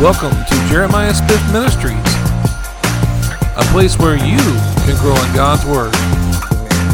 Welcome to Jeremiah Smith Ministries, a place where you can grow in God's Word.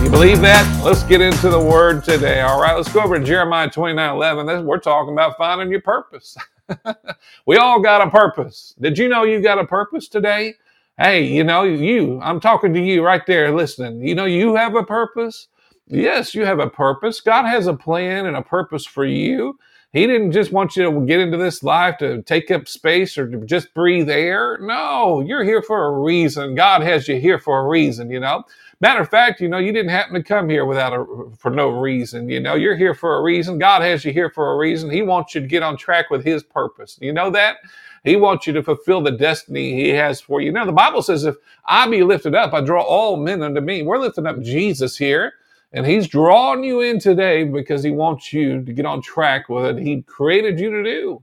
You believe that? Let's get into the Word today. All right, let's go over to Jeremiah 29 11. We're talking about finding your purpose. we all got a purpose. Did you know you got a purpose today? Hey, you know, you, I'm talking to you right there listening. You know, you have a purpose. Yes, you have a purpose. God has a plan and a purpose for you. He didn't just want you to get into this life to take up space or to just breathe air. No, you're here for a reason. God has you here for a reason, you know. Matter of fact, you know, you didn't happen to come here without a for no reason. You know, you're here for a reason. God has you here for a reason. He wants you to get on track with his purpose. You know that? He wants you to fulfill the destiny he has for you. Now, the Bible says, if I be lifted up, I draw all men unto me. We're lifting up Jesus here. And he's drawing you in today because he wants you to get on track with what He created you to do.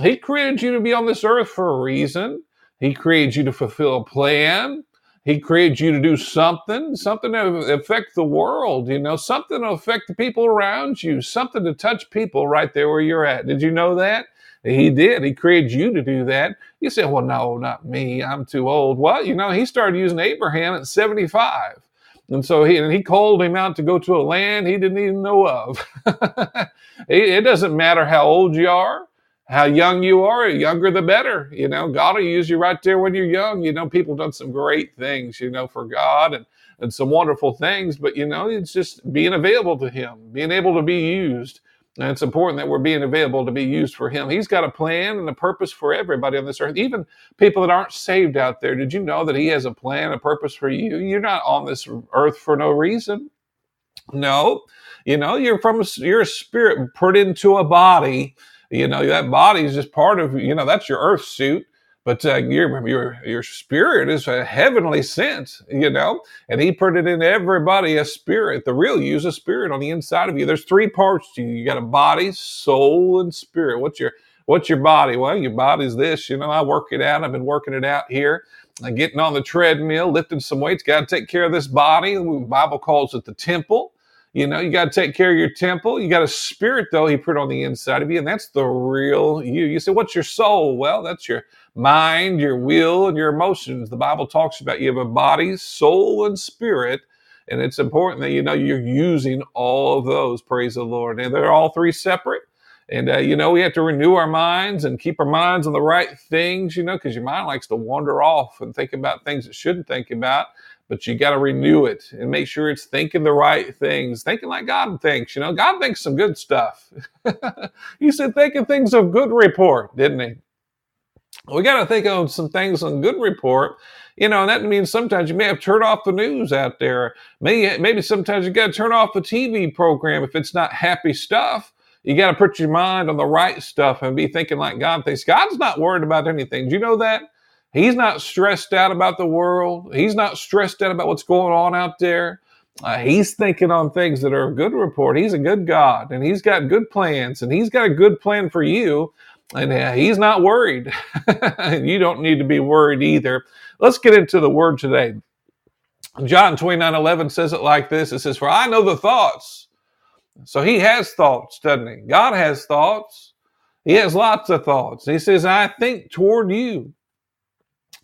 He created you to be on this earth for a reason. He created you to fulfill a plan. He created you to do something, something to affect the world, you know, something to affect the people around you, something to touch people right there where you're at. Did you know that? He did. He created you to do that. You say, well, no, not me. I'm too old. Well, you know, he started using Abraham at 75. And so he and he called him out to go to a land he didn't even know of. it doesn't matter how old you are, how young you are, younger the better. You know, God will use you right there when you're young. You know, people done some great things, you know, for God and and some wonderful things, but you know, it's just being available to him, being able to be used. And it's important that we're being available to be used for Him. He's got a plan and a purpose for everybody on this earth, even people that aren't saved out there. Did you know that He has a plan, a purpose for you? You're not on this earth for no reason. No, you know, you're from you're a spirit put into a body. You know, that body is just part of, you know, that's your earth suit but uh, your your your spirit is a heavenly sense, you know, and He put it in everybody a spirit. The real you is a spirit on the inside of you. There's three parts to you. You got a body, soul, and spirit. What's your What's your body? Well, your body's this. You know, I work it out. I've been working it out here. I'm getting on the treadmill, lifting some weights. Got to take care of this body. The Bible calls it the temple. You know, you got to take care of your temple. You got a spirit, though, he put on the inside of you, and that's the real you. You say, What's your soul? Well, that's your mind, your will, and your emotions. The Bible talks about you have a body, soul, and spirit. And it's important that you know you're using all of those. Praise the Lord. And they're all three separate. And, uh, you know, we have to renew our minds and keep our minds on the right things, you know, because your mind likes to wander off and think about things it shouldn't think about but you got to renew it and make sure it's thinking the right things, thinking like God thinks. You know, God thinks some good stuff. he said thinking things of good report, didn't he? We got to think of some things on good report. You know, and that means sometimes you may have turned off the news out there. Maybe, maybe sometimes you got to turn off the TV program if it's not happy stuff. You got to put your mind on the right stuff and be thinking like God thinks. God's not worried about anything. Do you know that? He's not stressed out about the world. He's not stressed out about what's going on out there. Uh, he's thinking on things that are a good report. He's a good God and he's got good plans and he's got a good plan for you. And he's not worried. you don't need to be worried either. Let's get into the word today. John 29 11 says it like this It says, For I know the thoughts. So he has thoughts, doesn't he? God has thoughts. He has lots of thoughts. He says, I think toward you.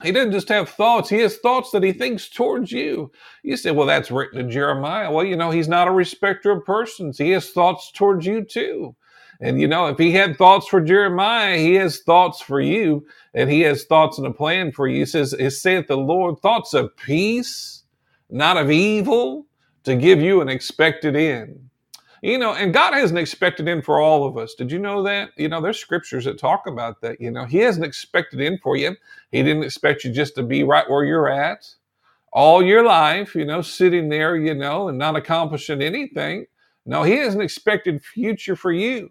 He doesn't just have thoughts, he has thoughts that he thinks towards you. You say, well, that's written in Jeremiah. Well, you know, he's not a respecter of persons. He has thoughts towards you too. And you know, if he had thoughts for Jeremiah, he has thoughts for you, and he has thoughts and a plan for you. He says, It saith the Lord, thoughts of peace, not of evil, to give you an expected end. You know, and God has an expected end for all of us. Did you know that? You know, there's scriptures that talk about that. You know, He has an expected end for you. He didn't expect you just to be right where you're at all your life, you know, sitting there, you know, and not accomplishing anything. No, He has an expected future for you.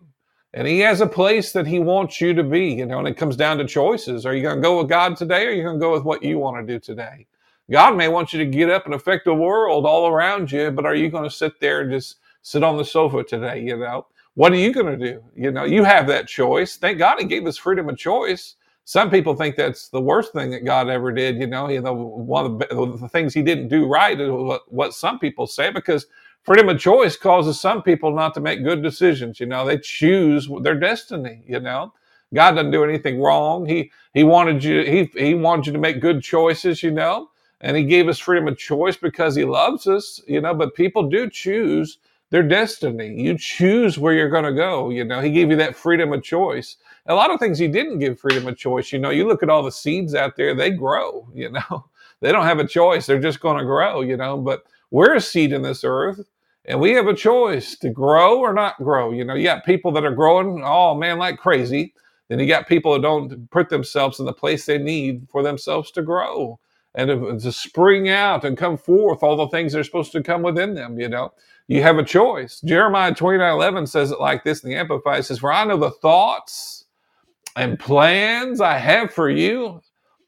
And He has a place that He wants you to be, you know, and it comes down to choices. Are you going to go with God today or are you going to go with what you want to do today? God may want you to get up and affect the world all around you, but are you going to sit there and just sit on the sofa today, you know. What are you going to do? You know, you have that choice. Thank God he gave us freedom of choice. Some people think that's the worst thing that God ever did. You know, you know, one of the, the things he didn't do right is what, what some people say because freedom of choice causes some people not to make good decisions. You know, they choose their destiny. You know, God doesn't do anything wrong. He he wanted you he he wanted you to make good choices, you know, and he gave us freedom of choice because he loves us, you know. But people do choose their destiny. You choose where you're going to go. You know, he gave you that freedom of choice. A lot of things he didn't give freedom of choice. You know, you look at all the seeds out there, they grow, you know, they don't have a choice. They're just going to grow, you know, but we're a seed in this earth and we have a choice to grow or not grow. You know, you got people that are growing, oh man, like crazy. Then you got people that don't put themselves in the place they need for themselves to grow and to, to spring out and come forth all the things that are supposed to come within them, you know you have a choice. Jeremiah 29 11 says it like this in the Amplified says, For I know the thoughts and plans I have for you.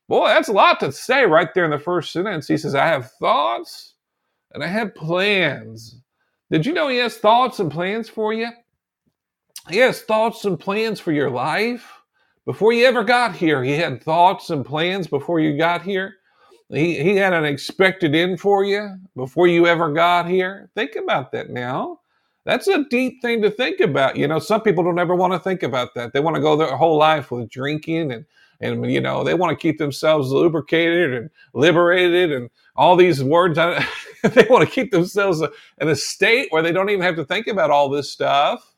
Boy, that's a lot to say right there in the first sentence. He says, I have thoughts and I have plans. Did you know he has thoughts and plans for you? He has thoughts and plans for your life. Before you ever got here, he had thoughts and plans before you got here. He, he had an expected end for you before you ever got here. Think about that now. That's a deep thing to think about. You know, some people don't ever want to think about that. They want to go their whole life with drinking and and you know they want to keep themselves lubricated and liberated and all these words they want to keep themselves in a state where they don't even have to think about all this stuff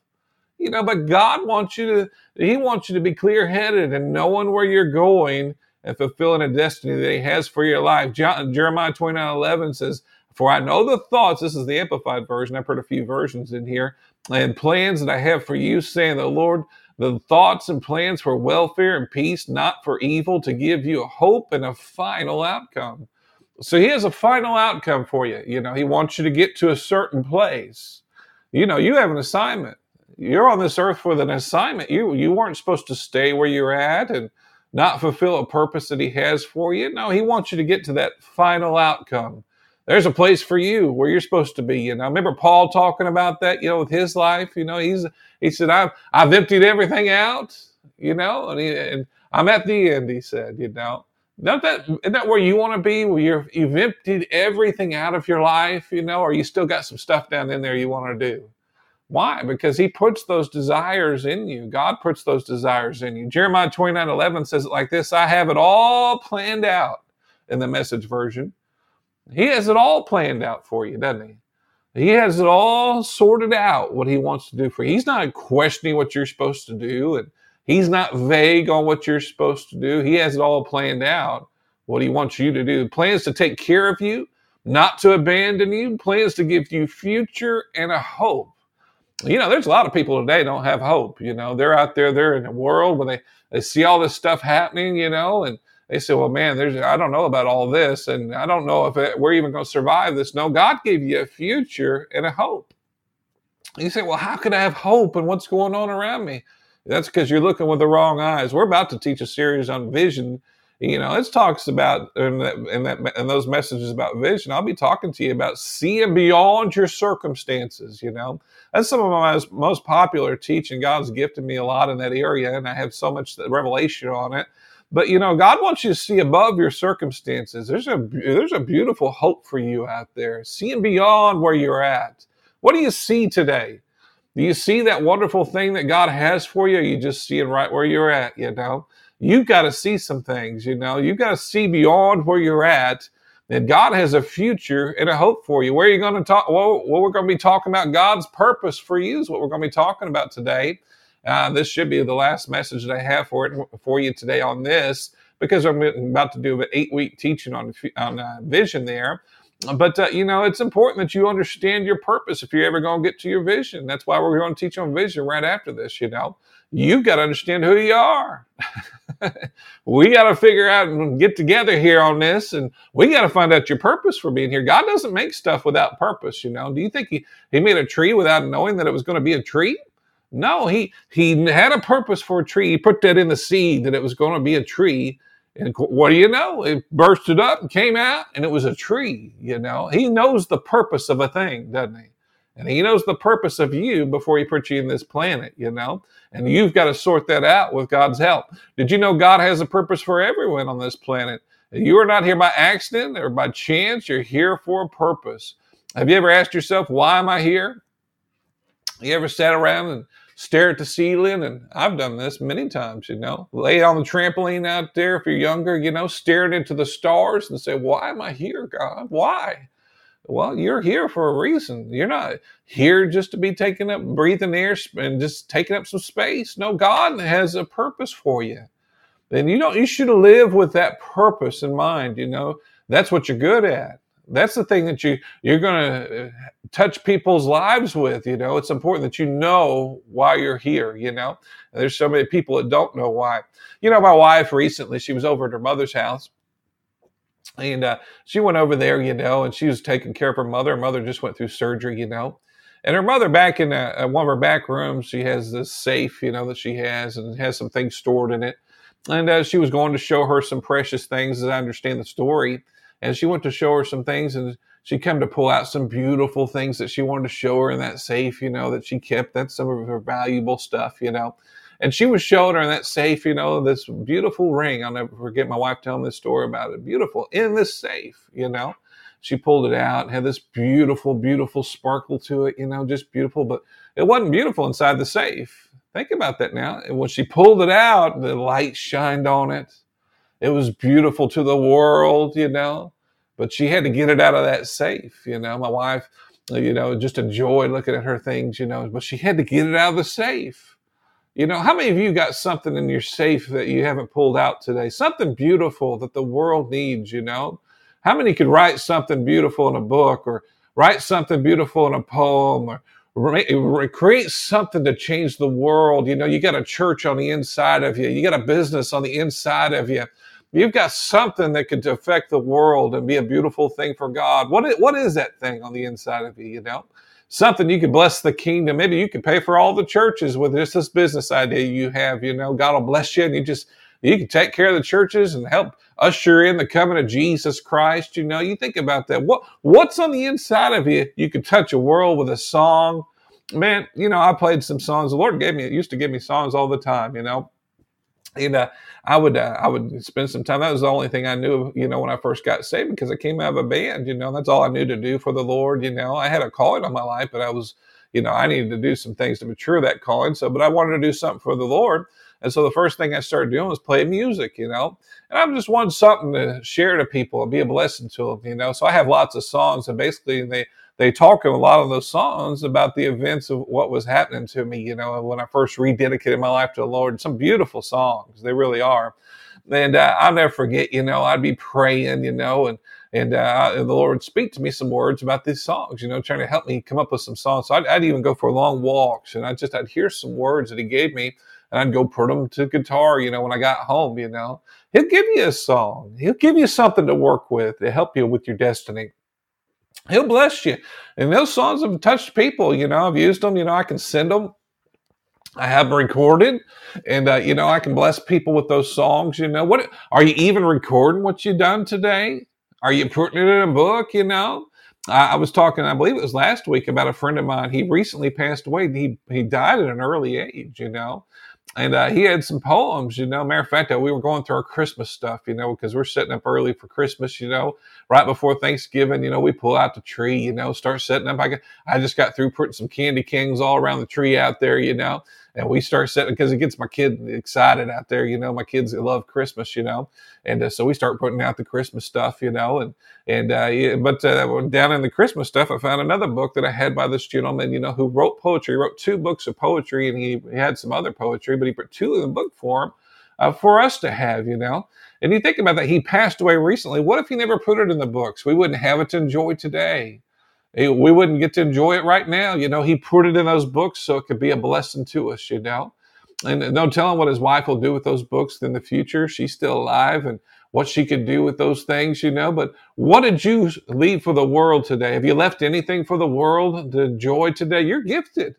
you know but god wants you to he wants you to be clear-headed and knowing where you're going and fulfilling a destiny that he has for your life. Jeremiah 29 11 says, For I know the thoughts, this is the Amplified version, I've heard a few versions in here, and plans that I have for you, saying the Lord, the thoughts and plans for welfare and peace, not for evil, to give you a hope and a final outcome. So he has a final outcome for you. You know, he wants you to get to a certain place. You know, you have an assignment. You're on this earth with an assignment. You you weren't supposed to stay where you're at and not fulfill a purpose that He has for you. No, He wants you to get to that final outcome. There's a place for you where you're supposed to be. You know, remember Paul talking about that, you know, with his life. You know, he's he said, I've I've emptied everything out, you know, and, he, and I'm at the end, he said, you know. Not that isn't that where you want to be, where you're you've emptied everything out of your life, you know, or you still got some stuff down in there you want to do. Why? Because he puts those desires in you. God puts those desires in you. Jeremiah 29 11 says it like this I have it all planned out in the message version. He has it all planned out for you, doesn't he? He has it all sorted out what he wants to do for you. He's not questioning what you're supposed to do, and he's not vague on what you're supposed to do. He has it all planned out what he wants you to do. Plans to take care of you, not to abandon you, plans to give you future and a hope you know, there's a lot of people today don't have hope. You know, they're out there, they're in a world where they, they see all this stuff happening, you know, and they say, well, man, there's, I don't know about all this. And I don't know if it, we're even going to survive this. No, God gave you a future and a hope. You say, well, how can I have hope and what's going on around me? That's because you're looking with the wrong eyes. We're about to teach a series on vision you know, it talks about that, in that in those messages about vision. I'll be talking to you about seeing beyond your circumstances. You know, that's some of my most popular teaching. God's gifted me a lot in that area, and I have so much revelation on it. But you know, God wants you to see above your circumstances. There's a there's a beautiful hope for you out there, seeing beyond where you're at. What do you see today? Do you see that wonderful thing that God has for you? You just seeing right where you're at, you know? you've got to see some things, you know, you've got to see beyond where you're at. And God has a future and a hope for you. Where are you going to talk? Well, well we're going to be talking about God's purpose for you is what we're going to be talking about today. Uh, this should be the last message that I have for it for you today on this because I'm about to do an eight week teaching on on uh, vision there. But uh, you know, it's important that you understand your purpose if you're ever going to get to your vision. That's why we're going to teach on vision right after this. You know, you've got to understand who you are. we got to figure out and get together here on this, and we got to find out your purpose for being here. God doesn't make stuff without purpose. You know, do you think he, he made a tree without knowing that it was going to be a tree? No, he he had a purpose for a tree. He put that in the seed that it was going to be a tree. And what do you know? It bursted up and came out, and it was a tree. You know, he knows the purpose of a thing, doesn't he? And he knows the purpose of you before he put you in this planet, you know? And you've got to sort that out with God's help. Did you know God has a purpose for everyone on this planet? You are not here by accident or by chance. You're here for a purpose. Have you ever asked yourself, why am I here? You ever sat around and stare at the ceiling. And I've done this many times, you know, lay on the trampoline out there if you're younger, you know, staring into the stars and say, Why am I here, God? Why? Well, you're here for a reason. You're not here just to be taking up, breathing air and just taking up some space. No, God has a purpose for you. And you know, you should live with that purpose in mind. You know, that's what you're good at. That's the thing that you you're going to uh, touch people's lives with. You know, it's important that you know why you're here. You know, and there's so many people that don't know why. You know, my wife recently, she was over at her mother's house and uh, she went over there, you know, and she was taking care of her mother. Her mother just went through surgery, you know. And her mother, back in uh, one of her back rooms, she has this safe, you know, that she has and has some things stored in it. And uh, she was going to show her some precious things, as I understand the story. And she went to show her some things, and she came to pull out some beautiful things that she wanted to show her in that safe, you know, that she kept. That's some of her valuable stuff, you know. And she was showing her in that safe, you know, this beautiful ring. I'll never forget my wife telling this story about it. Beautiful in this safe, you know. She pulled it out, had this beautiful, beautiful sparkle to it, you know, just beautiful. But it wasn't beautiful inside the safe. Think about that now. And when she pulled it out, the light shined on it. It was beautiful to the world, you know. But she had to get it out of that safe, you know. My wife, you know, just enjoyed looking at her things, you know, but she had to get it out of the safe you know, how many of you got something in your safe that you haven't pulled out today? Something beautiful that the world needs, you know? How many could write something beautiful in a book or write something beautiful in a poem or create something to change the world? You know, you got a church on the inside of you, you got a business on the inside of you. You've got something that could affect the world and be a beautiful thing for God. What is, what is that thing on the inside of you, you know? something you could bless the kingdom. Maybe you could pay for all the churches with just this business idea you have. You know, God will bless you, and you just you can take care of the churches and help usher in the coming of Jesus Christ. You know, you think about that. What what's on the inside of you? You could touch a world with a song. Man, you know, I played some songs. The Lord gave me, it used to give me songs all the time, you know and uh, I would uh, I would spend some time. That was the only thing I knew, you know, when I first got saved because I came out of a band. You know, that's all I knew to do for the Lord. You know, I had a calling on my life, but I was, you know, I needed to do some things to mature that calling. So, but I wanted to do something for the Lord, and so the first thing I started doing was playing music. You know, and I just wanted something to share to people and be a blessing to them. You know, so I have lots of songs, and basically they they talk in a lot of those songs about the events of what was happening to me, you know, when I first rededicated my life to the Lord. Some beautiful songs, they really are. And uh, I'll never forget, you know, I'd be praying, you know, and and, uh, and the Lord would speak to me some words about these songs, you know, trying to help me come up with some songs. So I'd, I'd even go for long walks, and I just I'd hear some words that He gave me, and I'd go put them to guitar, you know, when I got home, you know. He'll give you a song. He'll give you something to work with to help you with your destiny he'll bless you. And those songs have touched people. You know, I've used them. You know, I can send them. I have them recorded, and uh, you know, I can bless people with those songs. You know, what are you even recording what you done today? Are you putting it in a book? You know, I, I was talking, I believe it was last week, about a friend of mine. He recently passed away. He he died at an early age. You know, and uh, he had some poems, you know. Matter of fact, uh, we were going through our Christmas stuff, you know, because we're setting up early for Christmas, you know, right before Thanksgiving. You know, we pull out the tree, you know, start setting up. I, got, I just got through putting some candy canes all around the tree out there, you know, and we start setting because it gets my kid excited out there, you know. My kids love Christmas, you know, and uh, so we start putting out the Christmas stuff, you know, and and uh, yeah, but uh, down in the Christmas stuff, I found another book that I had by this gentleman, you know, who wrote poetry, wrote two books of poetry, and he, he had some other poetry, but he put two in the book form uh, for us to have, you know. And you think about that, he passed away recently. What if he never put it in the books? We wouldn't have it to enjoy today. We wouldn't get to enjoy it right now. You know, he put it in those books so it could be a blessing to us, you know. And no telling what his wife will do with those books in the future. She's still alive and what she could do with those things, you know. But what did you leave for the world today? Have you left anything for the world to enjoy today? You're gifted.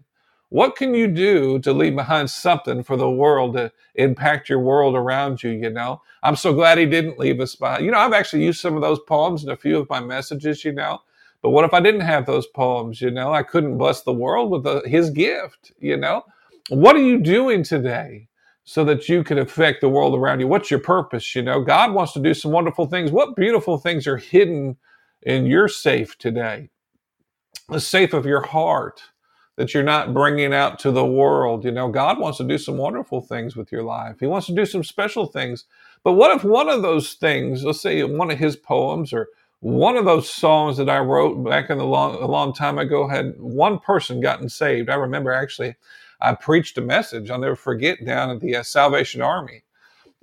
What can you do to leave behind something for the world to impact your world around you? You know, I'm so glad he didn't leave us behind. You know, I've actually used some of those poems in a few of my messages, you know. But what if I didn't have those poems? You know, I couldn't bless the world with the, his gift, you know. What are you doing today so that you can affect the world around you? What's your purpose? You know, God wants to do some wonderful things. What beautiful things are hidden in your safe today? The safe of your heart that you're not bringing out to the world. You know, God wants to do some wonderful things with your life. He wants to do some special things. But what if one of those things, let's say one of his poems or one of those songs that I wrote back in the long, a long time ago had one person gotten saved. I remember actually, I preached a message. I'll never forget down at the uh, Salvation Army,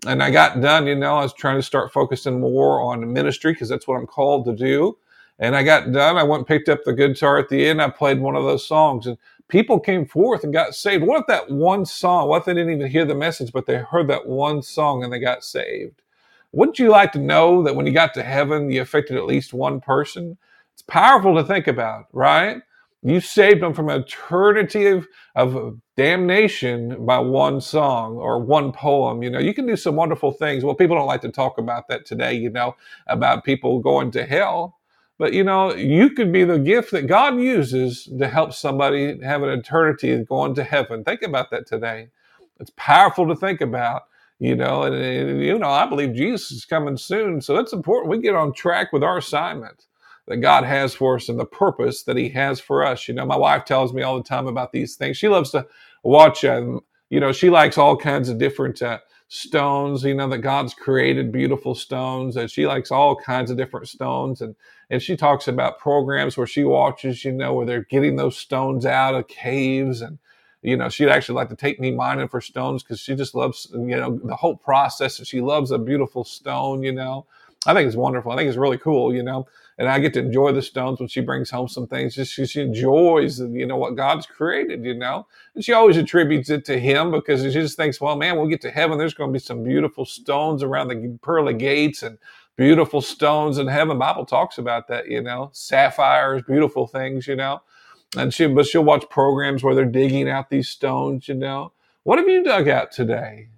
and I got done. You know, I was trying to start focusing more on ministry because that's what I'm called to do. And I got done. I went and picked up the guitar at the end. I played one of those songs, and people came forth and got saved. What if that one song? What if they didn't even hear the message, but they heard that one song and they got saved? Wouldn't you like to know that when you got to heaven, you affected at least one person? It's powerful to think about, right? You saved them from eternity of, of damnation by one song or one poem. You know, you can do some wonderful things. Well, people don't like to talk about that today, you know, about people going to hell. But, you know, you could be the gift that God uses to help somebody have an eternity going to heaven. Think about that today. It's powerful to think about you know, and, and, you know, I believe Jesus is coming soon. So it's important we get on track with our assignment that God has for us and the purpose that He has for us. You know, my wife tells me all the time about these things. She loves to watch, um, you know, she likes all kinds of different uh, stones, you know, that God's created beautiful stones, and she likes all kinds of different stones. And, and she talks about programs where she watches, you know, where they're getting those stones out of caves and you know, she'd actually like to take me mining for stones because she just loves, you know, the whole process. She loves a beautiful stone, you know. I think it's wonderful. I think it's really cool, you know. And I get to enjoy the stones when she brings home some things. Just she, she enjoys, you know, what God's created, you know. And she always attributes it to Him because she just thinks, well, man, we'll get to heaven. There's going to be some beautiful stones around the pearly gates and beautiful stones in heaven. Bible talks about that, you know, sapphires, beautiful things, you know and she but she'll watch programs where they're digging out these stones you know? What have you dug out today?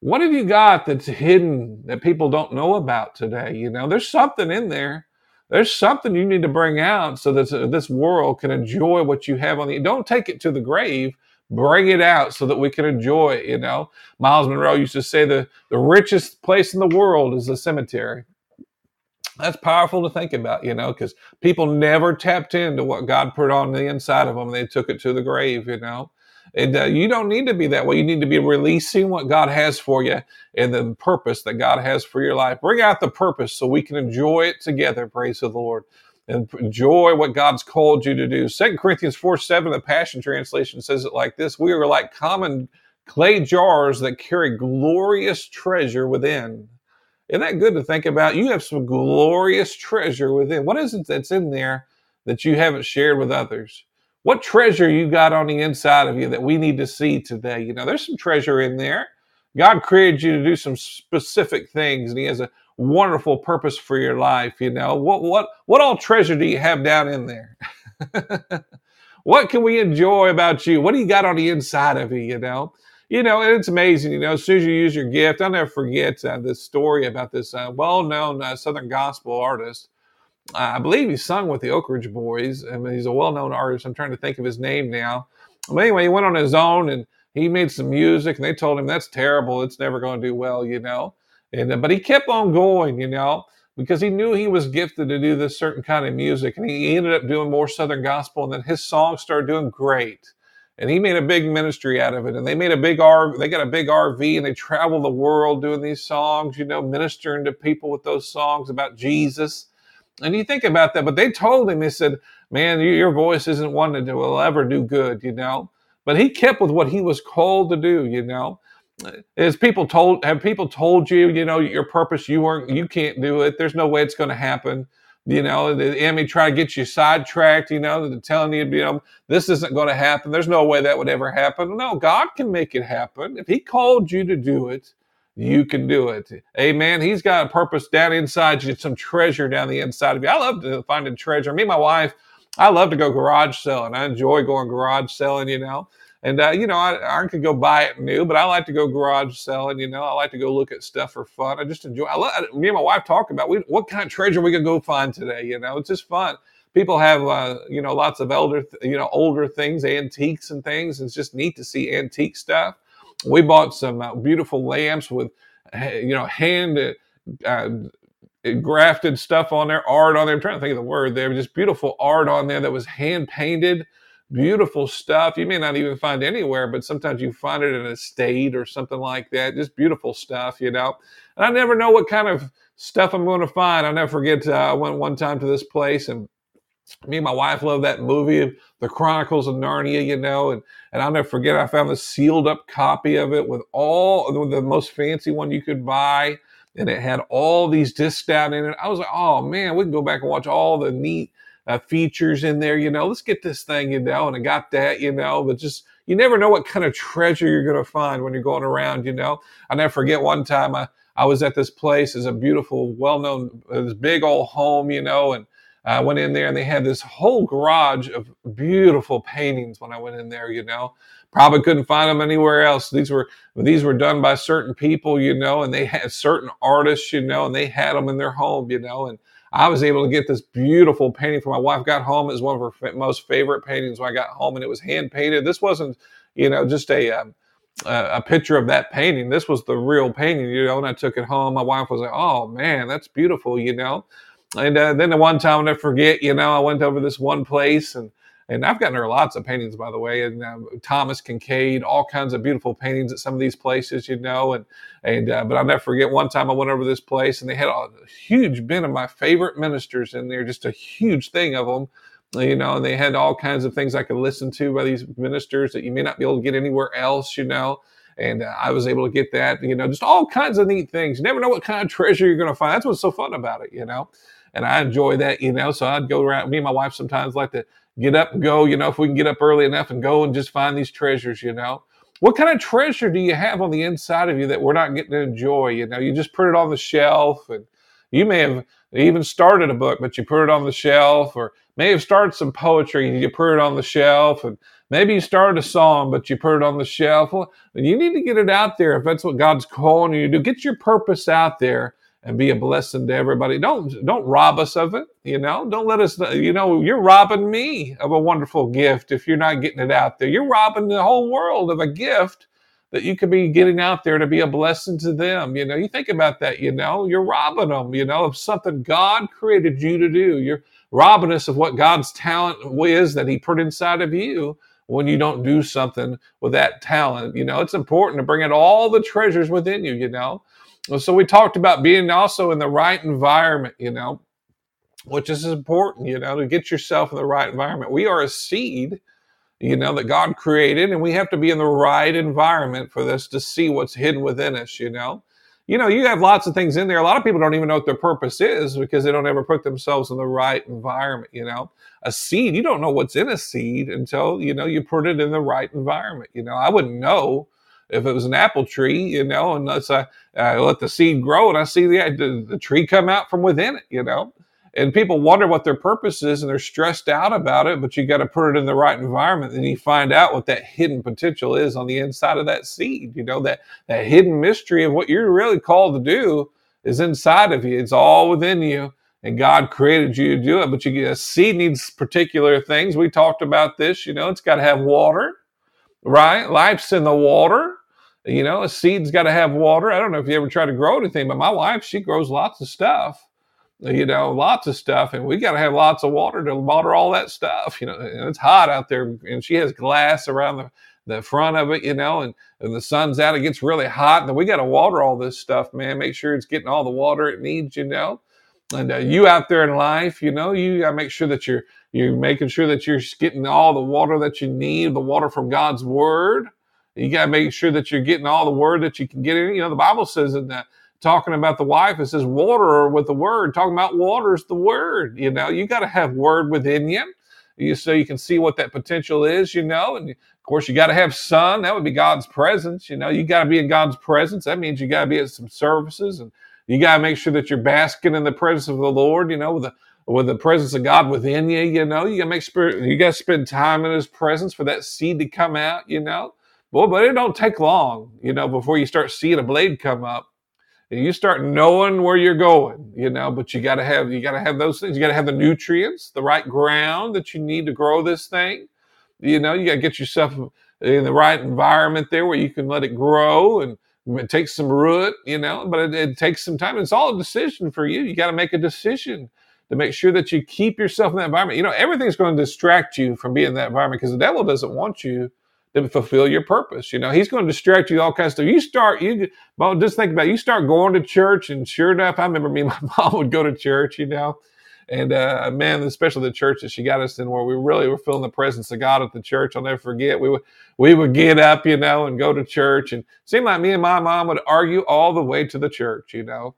What have you got that's hidden that people don't know about today you know? There's something in there. There's something you need to bring out so that this world can enjoy what you have on the don't take it to the grave. Bring it out so that we can enjoy it you know? Myles Munroe used to say the, the richest place in the world is the cemetery that's powerful to think about, you know, because people never tapped into what God put on the inside of them. They took it to the grave, you know. And uh, you don't need to be that way. You need to be releasing what God has for you and the purpose that God has for your life. Bring out the purpose so we can enjoy it together. Praise the Lord. And enjoy what God's called you to do. Second Corinthians 4 7, the Passion Translation says it like this We are like common clay jars that carry glorious treasure within. Isn't that good to think about? You have some glorious treasure within. What is it that's in there that you haven't shared with others? What treasure you got on the inside of you that we need to see today? You know, there's some treasure in there. God created you to do some specific things, and He has a wonderful purpose for your life. You know, what what what all treasure do you have down in there? what can we enjoy about you? What do you got on the inside of you? You know, you know, and it's amazing. You know, as soon as you use your gift, I'll never forget uh, this story about this uh, well-known uh, Southern gospel artist. I believe he sung with the Oak Ridge Boys. I mean, he's a well-known artist. I'm trying to think of his name now. But anyway, he went on his own and he made some music, and they told him that's terrible. It's never going to do well, you know. And uh, but he kept on going, you know, because he knew he was gifted to do this certain kind of music, and he ended up doing more Southern gospel, and then his songs started doing great and he made a big ministry out of it. And they made a big R, they got a big RV, and they travel the world doing these songs, you know, ministering to people with those songs about Jesus. And you think about that, but they told him, they said, "Man, your voice isn't one that will ever do good," you know. But he kept with what he was called to do, you know. As people told, have people told you, you know, your purpose, you weren't, you can't do it. There's no way it's going to happen you know, the enemy try to get you sidetracked, you know, telling you, you know, this isn't going to happen. There's no way that would ever happen. No, God can make it happen. If He called you to do it, you can do it. Amen. He's got a purpose down inside you, some treasure down the inside of you. I love to find a treasure. Me and my wife, I love to go garage selling. I enjoy going garage selling, you know. And uh, you know, I, I could go buy it new, but I like to go garage selling. You know, I like to go look at stuff for fun. I just enjoy. I love, me and my wife talk about we, what kind of treasure we can go find today. You know, it's just fun. People have uh, you know lots of elder, you know, older things, antiques and things. It's just neat to see antique stuff. We bought some uh, beautiful lamps with you know hand uh, grafted stuff on there, art on there. I'm trying to think of the word there. Just beautiful art on there that was hand painted beautiful stuff. You may not even find anywhere, but sometimes you find it in a state or something like that. Just beautiful stuff, you know. And I never know what kind of stuff I'm going to find. I'll never forget. Uh, I went one time to this place and me and my wife love that movie, The Chronicles of Narnia, you know, and, and I'll never forget, I found a sealed up copy of it with all the most fancy one you could buy. And it had all these discs down in it. I was like, oh man, we can go back and watch all the neat uh, features in there, you know, let's get this thing, you know, and I got that, you know, but just, you never know what kind of treasure you're going to find when you're going around, you know. I never forget one time I, I was at this place, it's a beautiful, well known, this big old home, you know, and I went in there and they had this whole garage of beautiful paintings when I went in there, you know. Probably couldn't find them anywhere else. These were these were done by certain people, you know, and they had certain artists, you know, and they had them in their home, you know, and I was able to get this beautiful painting for my wife. Got home, it was one of her most favorite paintings when I got home, and it was hand painted. This wasn't, you know, just a um, a picture of that painting. This was the real painting, you know. And I took it home. My wife was like, "Oh man, that's beautiful," you know. And uh, then the one time, never forget, you know, I went over this one place and and I've gotten her lots of paintings, by the way, and uh, Thomas Kinkade, all kinds of beautiful paintings at some of these places, you know. And and uh, but I'll never forget one time I went over this place and they had a huge bin of my favorite ministers in there, just a huge thing of them, you know. And they had all kinds of things I could listen to by these ministers that you may not be able to get anywhere else, you know. And uh, I was able to get that, you know, just all kinds of neat things. You never know what kind of treasure you're going to find. That's what's so fun about it, you know and I enjoy that, you know. So I'd go around. Me and my wife sometimes like to get up and go, you know, if we can get up early enough and go and just find these treasures, you know. What kind of treasure do you have on the inside of you that we're not getting to enjoy? You know, you just put it on the shelf, and you may have even started a book, but you put it on the shelf, or may have started some poetry and you put it on the shelf, and maybe you started a song, but you put it on the shelf. Well, you need to get it out there if that's what God's calling you to do. Get your purpose out there and be a blessing to everybody. Don't don't rob us of it. You know, don't let us. You know, you're robbing me of a wonderful gift if you're not getting it out there. You're robbing the whole world of a gift that you could be getting out there to be a blessing to them. You know, you think about that. You know, you're robbing them. You know, of something God created you to do. You're robbing us of what God's talent is that He put inside of you when you don't do something with that talent. You know, it's important to bring out all the treasures within you. You know so we talked about being also in the right environment, you know, which is important, you know, to get yourself in the right environment. We are a seed, you know, that God created, and we have to be in the right environment for this to see what's hidden within us, you know. You know, you have lots of things in there. A lot of people don't even know what their purpose is because they don't ever put themselves in the right environment, you know. A seed, you don't know what's in a seed until, you know, you put it in the right environment. You know, I wouldn't know if it was an apple tree, you know, let's uh, uh, let the seed grow, and I see the, the, the tree come out from within it, you know. And people wonder what their purpose is, and they're stressed out about it. But you got to put it in the right environment, and you find out what that hidden potential is on the inside of that seed. You know that that hidden mystery of what you're really called to do is inside of you. It's all within you and God created you to do it. But you get a seed needs particular things. We talked about this. You know, it's got to have water, right? Life's in the water. You know, a seed's got to have water. I don't know if you ever try to grow anything, but my wife, she grows lots of stuff. You know, lots of stuff, and we got to have lots of water to water all that stuff. You know, it's hot out there, and she has glass around the the front of it, you know, and, and the sun's out, it gets really hot, and we got to water all this stuff, man. Make sure it's getting all the water it needs, you know. And uh, you out there in life, you know, you got to make sure that you're you're making sure that you're getting all the water that you need, the water from God's word, you got to make sure that you're getting all the word that you can get in. You know, the Bible says in that talking about the wife, it says water with the word. Talking about water is the word. You know, you got to have word within you. You, so you can see what that potential is, you know, and of course you got to have sun. That would be God's presence. You know, you got to be in God's presence. That means you got to be at some services, and you got to make sure that you're basking in the presence of the Lord. You know, with the with the presence of God within you. You know, you got to make spirit. You got to spend time in His presence for that seed to come out. You know, well, but it don't take long, you know, before you start seeing a blade come up. And you start knowing where you're going, you know, but you gotta have you gotta have those things. You gotta have the nutrients, the right ground that you need to grow this thing. You know, you gotta get yourself in the right environment there where you can let it grow and it takes some root, you know, but it, it takes some time. It's all a decision for you. You got to make a decision to make sure that you keep yourself in that environment. You know, everything's going to distract you from being in that environment because the devil doesn't want you to fulfill your purpose. You know, he's going to distract you all kinds of stuff. You start, you well, just think about it. You start going to church, and sure enough, I remember me and my mom would go to church, you know. And uh, man, especially the church that she got us in, where we really were feeling the presence of God at the church. I'll never forget. We would we would get up, you know, and go to church. And seemed like me and my mom would argue all the way to the church, you know.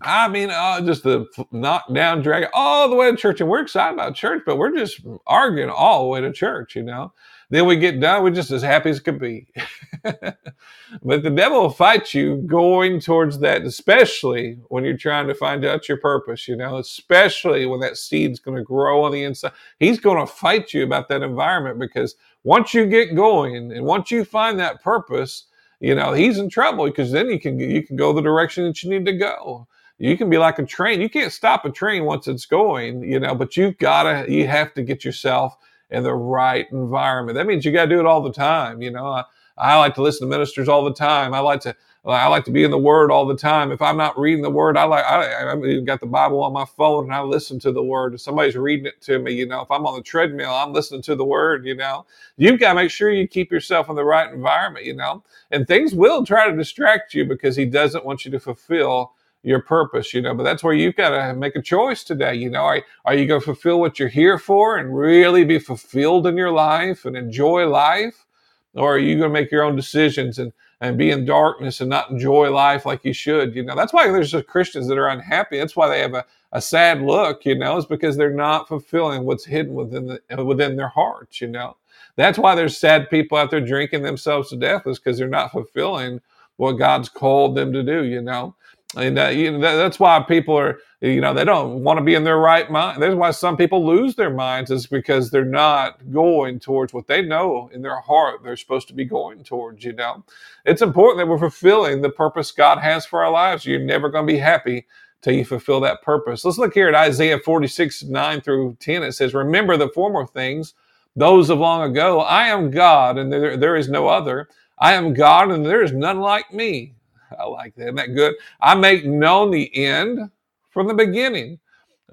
I mean, uh, just the knock down, drag all the way to church, and we're excited about church, but we're just arguing all the way to church, you know. Then we get done, we're just as happy as could be. but the devil will fight you going towards that, especially when you're trying to find out your purpose, you know, especially when that seed's going to grow on the inside. He's going to fight you about that environment because once you get going and once you find that purpose, you know, he's in trouble because then you can you can go the direction that you need to go you can be like a train. You can't stop a train once it's going, you know, but you've got to, you have to get yourself in the right environment. That means you got to do it all the time. You know, I, I like to listen to ministers all the time. I like to, I like to be in the Word all the time. If I'm not reading the Word, I like I, I even got the Bible on my phone and I listen to the Word. If somebody's reading it to me, you know, if I'm on the treadmill, I'm listening to the Word. You know, you've got to make sure you keep yourself in the right environment. You know, and things will try to distract you because He doesn't want you to fulfill your purpose, you know. But that's where you've got to make a choice today. You know, are, are you going to fulfill what you're here for and really be fulfilled in your life and enjoy life? Or are you going to make your own decisions and, and be in darkness and not enjoy life like you should? You know, that's why there's just Christians that are unhappy. That's why they have a, a sad look, you know, is because they're not fulfilling what's hidden within the, uh, within their hearts, you know. That's why there's sad people out there drinking themselves to death is because they're not fulfilling what God's called them to do, you know and uh, you know, that, that's why people are you know they don't want to be in their right mind. That's why some people lose their minds is because they're not going towards what they know in their heart they're supposed to be going towards you know? It's important that we're fulfilling the purpose god has for our lives. You're never going to be happy till you fulfill that purpose. Let's look here at isaiah 46 9 through 10 it says remember the former things those of long ago. I am god and there, there is no other. I am god and there is none like me I like that. Isn't that good? I make known the end from the beginning,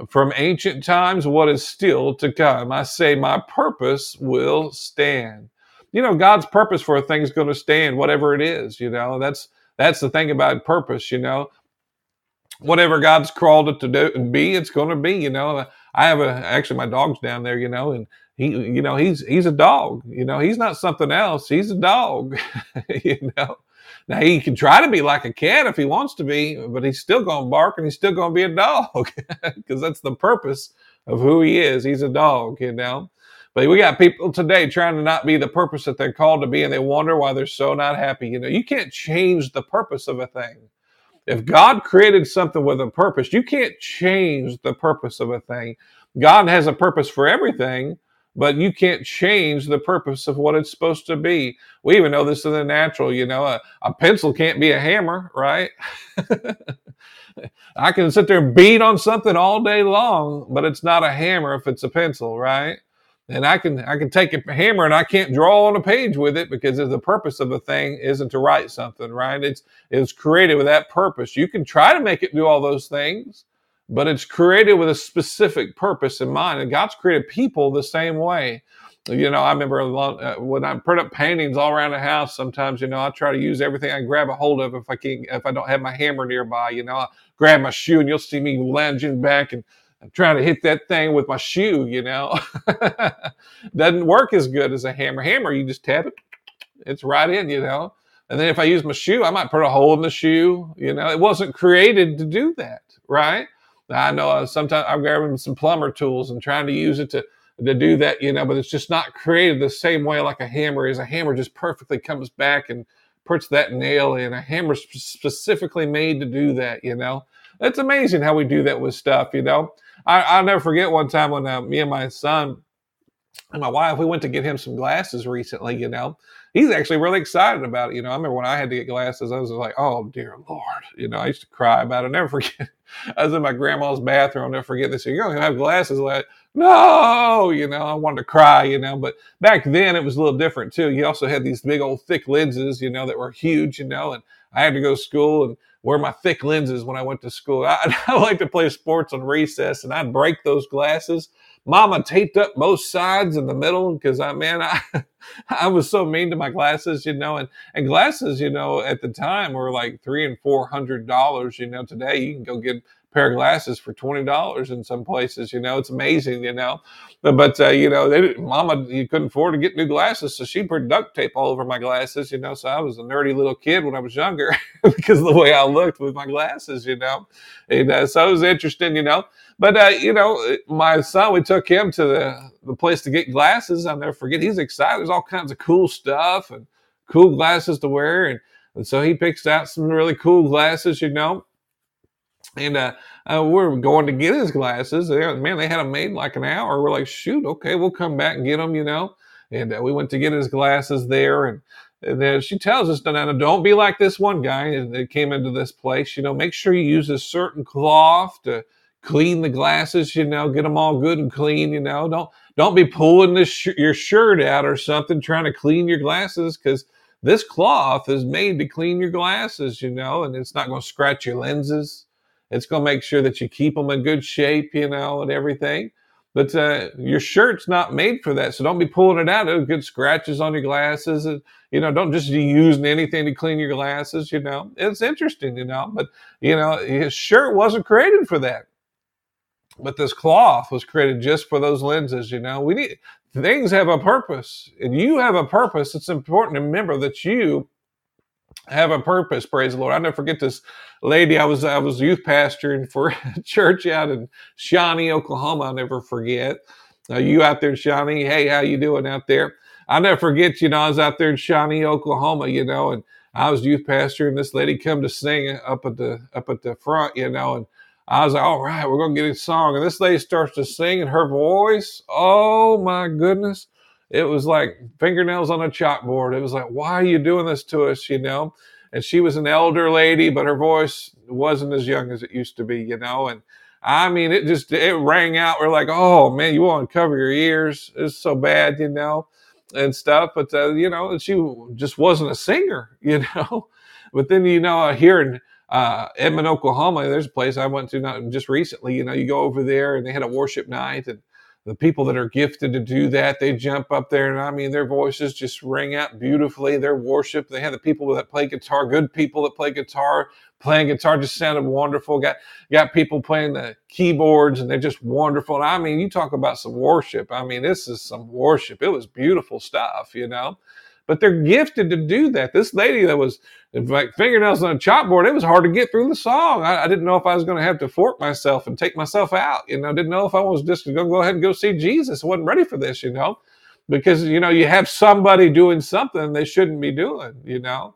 from ancient times, what is still to come. I say, my purpose will stand. You know, God's purpose for a thing is going to stand, whatever it is. You know, that's that's the thing about purpose. You know, whatever God's called it to do and be, it's going to be. You know, I have a actually my dog's down there. You know, and he, you know, he's he's a dog. You know, he's not something else. He's a dog. you know, now he can try to be like a cat if he wants to be, but he's still going to bark and he's still going to be a dog because that's the purpose of who he is. He's a dog, you know. But we got people today trying to not be the purpose that they're called to be, and they wonder why they're so not happy. You know, you can't change the purpose of a thing. If God created something with a purpose, you can't change the purpose of a thing. God has a purpose for everything, but you can't change the purpose of what it's supposed to be. We even know this in the natural, you know, a, a pencil can't be a hammer, right? I can sit there and beat on something all day long, but it's not a hammer if it's a pencil, right? And I can I can take a hammer and I can't draw on a page with it because the purpose of a thing isn't to write something, right? It's it's created with that purpose. You can try to make it do all those things, but it's created with a specific purpose in mind. And God's created people the same way. You know, I remember uh, when I put up paintings all around the house. Sometimes, you know, I try to use everything I grab a hold of. If I can, if I don't have my hammer nearby, you know, I grab my shoe, and you'll see me lounging back and I'm trying to hit that thing with my shoe. You know, doesn't work as good as a hammer. Hammer, you just tap it, it's right in. You know, and then if I use my shoe, I might put a hole in the shoe. You know, it wasn't created to do that, right? I know uh, sometimes I'm grabbing some plumber tools and trying to use it to to do that, you know, but it's just not created the same way like a hammer is. A hammer just perfectly comes back and puts that nail in. A hammer specifically made to do that, you know. It's amazing how we do that with stuff, you know. I, will never forget one time when uh, me and my son and my wife we went to get him some glasses recently, you know, he's actually really excited about it. You know, I remember when I had to get glasses, I was like, oh dear Lord. You know, I used to cry about it. I'll never forget. I was in my grandma's bathroom. I'll never forget this. You're going to have glasses. Like, no, you know, I wanted to cry, you know, but back then it was a little different too. You also had these big old thick lenses, you know, that were huge, you know, and I had to go to school and wear my thick lenses when I went to school. I, I like to play sports on recess, and I'd break those glasses. Mama taped up both sides in the middle because I man I I was so mean to my glasses, you know, and and glasses, you know, at the time were like three and four hundred dollars. You know, today you can go get pair of glasses for twenty dollars in some places. You know, it's amazing. You know, but, uh, you know, they, Mama, you couldn't afford to get new glasses, so she put duct tape all over my glasses. You know, so I was a nerdy little kid when I was younger because of the way I looked with my glasses. You know, and uh, so it was interesting. You know, but uh, you know, my son, we took him to the the place to get glasses. I'll never forget. He's excited. There's all kinds of cool stuff and cool glasses to wear, and and so he picks out some really cool glasses. You know and uh, uh, we're going to get his glasses. Man, they had them made like an hour. We're like, shoot, okay, we'll come back and get them, you know. And uh, we went to get his glasses there, and, and then she tells us, "Now, don't be like this one guy that came into this place. You know, make sure you use a certain cloth to clean the glasses. You know, get them all good and clean. You know, don't don't be pulling this sh- your shirt out or something trying to clean your glasses because." This cloth is made to clean your glasses, you know, and it's not going to scratch your lenses it's going to make sure that you keep them in good shape, you know, and everything. But uh, your shirt's not made for that, so don't be pulling it out. It'll get scratches on your glasses. And, you know, don't just be using anything to clean your glasses. You know, it's interesting, you know. But you know, his shirt wasn't created for that. But this cloth was created just for those lenses. You know, we need things have a purpose, and you have a purpose. It's important to remember that you have a purpose. Praise the Lord. I never forget this lady. I was I was youth pastoring for a church out in Shawnee, Oklahoma. I'll never forget. Uh, you out there, Shawnee? Hey, how you doing out there? I never forget. You know, I was out there in Shawnee, Oklahoma. You know, and I was youth pastor, and this lady come to sing up at the up at the front. You know, and I was like, all right, we're gonna get a song. And this lady starts to sing, and her voice, oh my goodness it was like fingernails on a chalkboard. It was like, why are you doing this to us? You know? And she was an elder lady, but her voice wasn't as young as it used to be, you know? And I mean, it just, it rang out. We're like, oh man, you want to cover your ears. It's so bad, you know? And stuff. But, uh, you know, she just wasn't a singer, you know? But then, you know, here in, uh, Edmond, Oklahoma, there's a place I went to not just recently. You know, you go over there and they had a worship night, and the people that are gifted to do that, they jump up there, and I mean, their voices just ring out beautifully. Their worship, they have the people that play guitar, good people that play guitar, playing guitar just sounded wonderful. Got got people playing the keyboards, and they're just wonderful. And I mean, you talk about some worship. I mean, this is some worship. It was beautiful stuff, you know but they're gifted to do that. This lady that was like fingernails on a chalkboard, it was hard to get through the song. I, I didn't know if I was going to have to fork myself and take myself out. You know, I didn't know if I was just going to go ahead and go see Jesus. I wasn't ready for this, you know, because, you know, you have somebody doing something they shouldn't be doing, you know.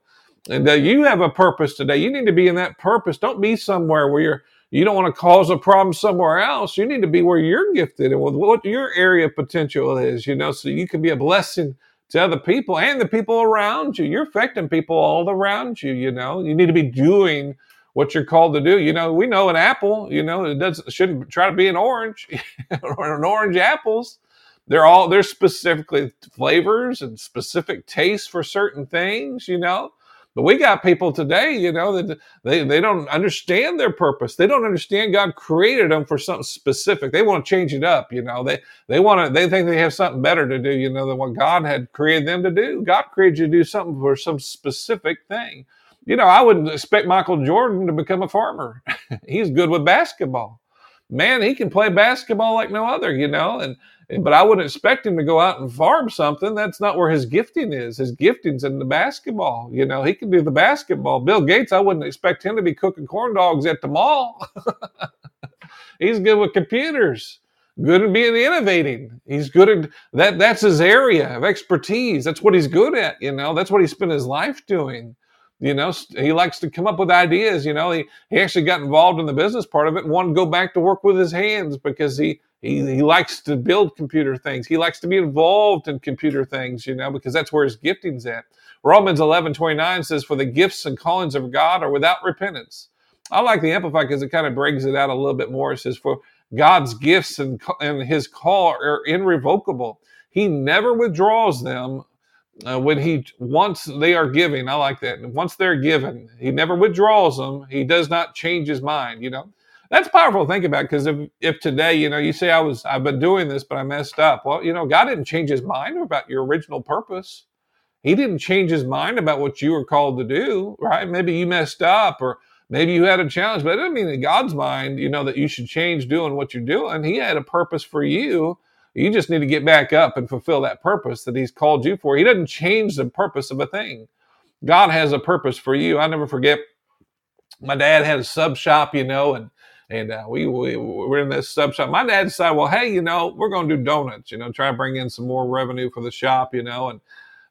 And uh, you have a purpose today. You need to be in that purpose. Don't be somewhere where you're you don't want to cause a problem somewhere else. You need to be where you're gifted and what your area of potential is, you know, so you can be a blessing to other people and the people around you. You're affecting people all around you, you know. You need to be doing what you're called to do. You know, we know an apple, you know, it doesn't shouldn't try to be an orange or an orange apples. They're all there's specifically flavors and specific tastes for certain things, you know. But we got people today, you know, that they, they don't understand their purpose. They don't understand God created them for something specific. They want to change it up, you know. They they want to they think they have something better to do, you know, than what God had created them to do. God created you to do something for some specific thing. You know, I wouldn't expect Michael Jordan to become a farmer. He's good with basketball. Man, he can play basketball like no other, you know, and but I wouldn't expect him to go out and farm something. That's not where his gifting is. His gifting's in the basketball. You know, he can do the basketball. Bill Gates, I wouldn't expect him to be cooking corn dogs at the mall. He's good with computers, good at being innovating. He's good at that. That's his area of expertise. That's what he's good at. You know, that's what he spent his life doing. You know, he likes to come up with ideas. You know, he, he actually got involved in the business part of it and wanted to go back to work with his hands because he he, he likes to build computer things. He likes to be involved in computer things, you know, because that's where his gifting's at. Romans 11, 29 says, For the gifts and callings of God are without repentance. I like the Amplified because it kind of brings it out a little bit more. It says, For God's gifts and, and his call are irrevocable. He never withdraws them uh, when he once they are giving, I like that. Once they're given, he never withdraws them. He does not change his mind. You know, that's powerful to think about because if if today, you know, you say I was I've been doing this, but I messed up. Well, you know, God didn't change his mind about your original purpose. He didn't change his mind about what you were called to do, right? Maybe you messed up or maybe you had a challenge, but it doesn't mean in God's mind, you know, that you should change doing what you're doing. He had a purpose for you you just need to get back up and fulfill that purpose that He's called you for. He doesn't change the purpose of a thing. God has a purpose for you. I never forget. My dad had a sub shop, you know, and and uh, we, we were in this sub shop. My dad decided, well, hey, you know, we're going to do donuts, you know, try to bring in some more revenue for the shop, you know, and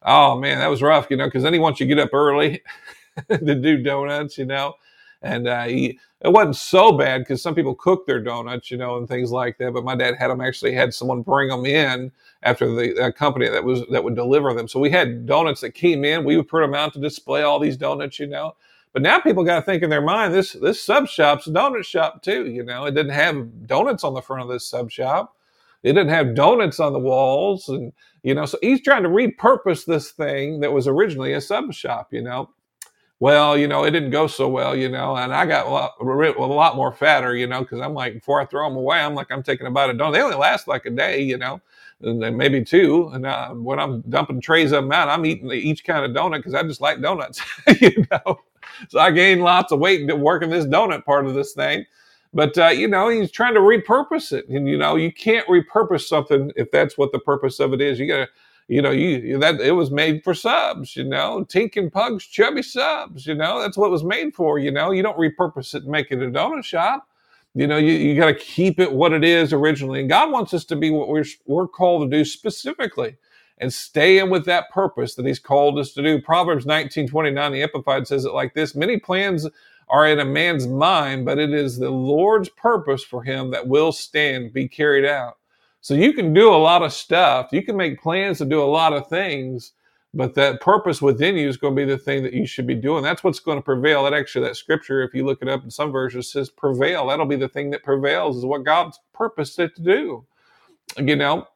oh man, that was rough, you know, because then he wants you to get up early to do donuts, you know, and uh, he it wasn't so bad because some people cook their donuts, you know, and things like that. But my dad had them actually had someone bring them in after the company that was that would deliver them. So we had donuts that came in. We would put them out to display all these donuts, you know. But now people got to think in their mind this this sub shop's a donut shop too. You know, it didn't have donuts on the front of this sub shop. It didn't have donuts on the walls, and you know, so he's trying to repurpose this thing that was originally a sub shop. You know, well, you know, it didn't go so well, you know, and I got a lot, a lot more fatter, you know, because I'm like, before I throw them away, I'm like, I'm taking about a donut. They only last like a day, you know, and maybe two. And uh, when I'm dumping trays of them out, I'm eating each kind of donut because I just like donuts, you know. So I gained lots of weight working this donut part of this thing. But, uh, you know, he's trying to repurpose it. And, you know, you can't repurpose something if that's what the purpose of it is. You got to you know, you that it was made for subs, you know, Tink and Pug's chubby subs, you know, that's what it was made for, you know. You don't repurpose it and make it a donut shop. You know, you, you got to keep it what it is originally. And God wants us to be what we're we're called to do specifically and stay in with that purpose that He's called us to do. Proverbs 19 29, the Amplified says it like this Many plans are in a man's mind, but it is the Lord's purpose for him that will stand, be carried out. So you can do a lot of stuff. You can make plans to do a lot of things, but that purpose within you is going to be the thing that you should be doing. That's what's going to prevail. That actually, that scripture, if you look it up in some versions, says prevail. That'll be the thing that prevails, is what God's purposed it to do. You know,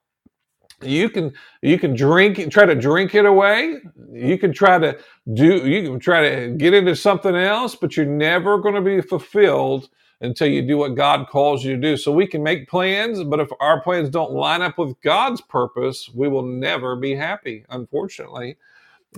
you can you can drink try to drink it away you can try to do you can try to get into something else but you're never going to be fulfilled until you do what God calls you to do. So we can make plans, but if our plans don't line up with God's purpose, we will never be happy, unfortunately.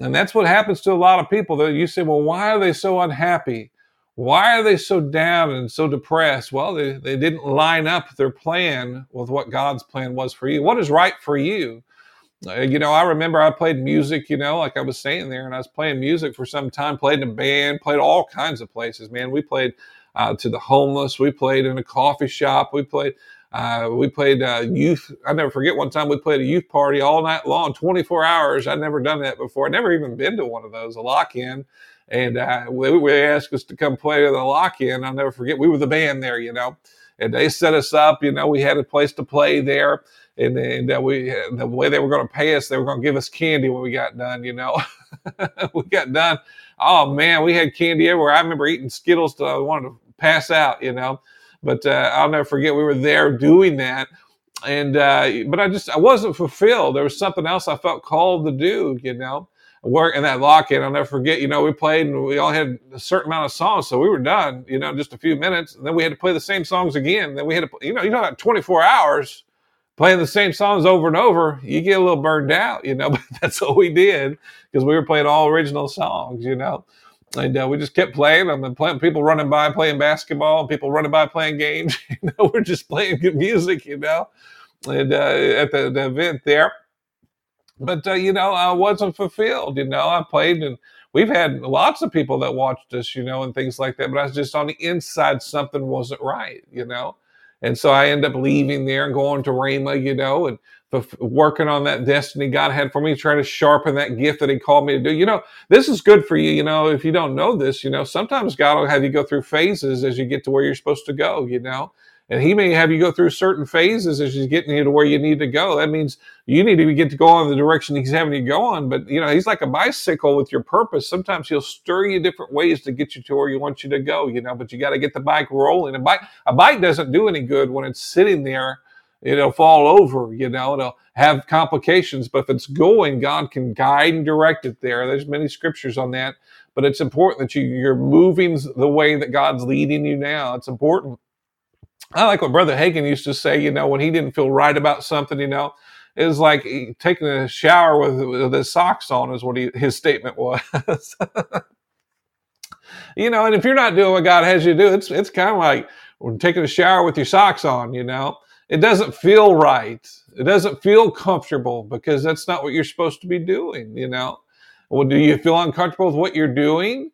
And that's what happens to a lot of people. That you say, well, why are they so unhappy? Why are they so down and so depressed? Well, they, they didn't line up their plan with what God's plan was for you. What is right for you? Uh, you know, I remember I played music, you know, like I was saying there, and I was playing music for some time, played in a band, played all kinds of places, man. We played uh, to the homeless. We played in a coffee shop. We played. Uh, we played uh, youth. I never forget one time we played a youth party all night long, 24 hours. I'd never done that before. I'd never even been to one of those, a lock in. And uh, we asked us to come play the lock in. I'll never forget. We were the band there, you know, and they set us up. You know, we had a place to play there. And, and uh, we, the way they were going to pay us, they were going to give us candy when we got done, you know. we got done oh man, we had candy everywhere. I remember eating Skittles till I wanted to pass out, you know. But uh, I'll never forget we were there doing that, and uh, but I just I wasn't fulfilled. There was something else I felt called to do, you know. Work in that lock-in. I'll never forget. You know, we played and we all had a certain amount of songs, so we were done. You know, just a few minutes, and then we had to play the same songs again. Then we had to, you know, you know, that 24 hours playing the same songs over and over, you get a little burned out, you know. But that's what we did because we were playing all original songs, you know. And uh, we just kept playing them and playing, people running by playing basketball, and people running by playing games. you know, we're just playing good music, you know, and uh, at the, the, event there. But uh, you know, I wasn't fulfilled. You know, I played and we've had lots of people that watched us, you know, and things like that. But I was just on the inside, something wasn't right, you know. And so I end up leaving there and going to Rhema, you know, and working on that destiny God had for me, trying to sharpen that gift that He called me to do. You know, this is good for you. You know, if you don't know this, you know, sometimes God will have you go through phases as you get to where you're supposed to go, you know. And he may have you go through certain phases as he's getting you to where you need to go. That means you need to get to go on the direction he's having you go on. But you know, he's like a bicycle with your purpose. Sometimes he'll stir you different ways to get you to where you want you to go. You know, but you got to get the bike rolling. A bike, a bike doesn't do any good when it's sitting there it'll fall over, you know, it'll have complications. But if it's going, God can guide and direct it there. There's many scriptures on that. But it's important that you, you're moving the way that God's leading you now. It's important. I like what Brother Hagin used to say, you know, when he didn't feel right about something, you know, it was like eh, taking a shower with, with his socks on, is what he, his statement was. you know, and if you're not doing what God has you do, it's it's kind of like taking a shower with your socks on. You know, it doesn't feel right. It doesn't feel comfortable because that's not what you're supposed to be doing. You know, well, do you feel uncomfortable with what you're doing?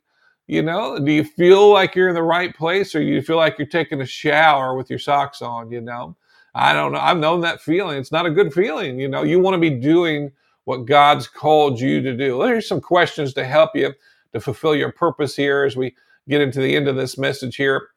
You know, do you feel like you're in the right place, or you feel like you're taking a shower with your socks on? You know, I don't know. I've known that feeling. It's not a good feeling. You know, you want to be doing what God's called you to do. Here's some questions to help you to fulfill your purpose here as we get into the end of this message here.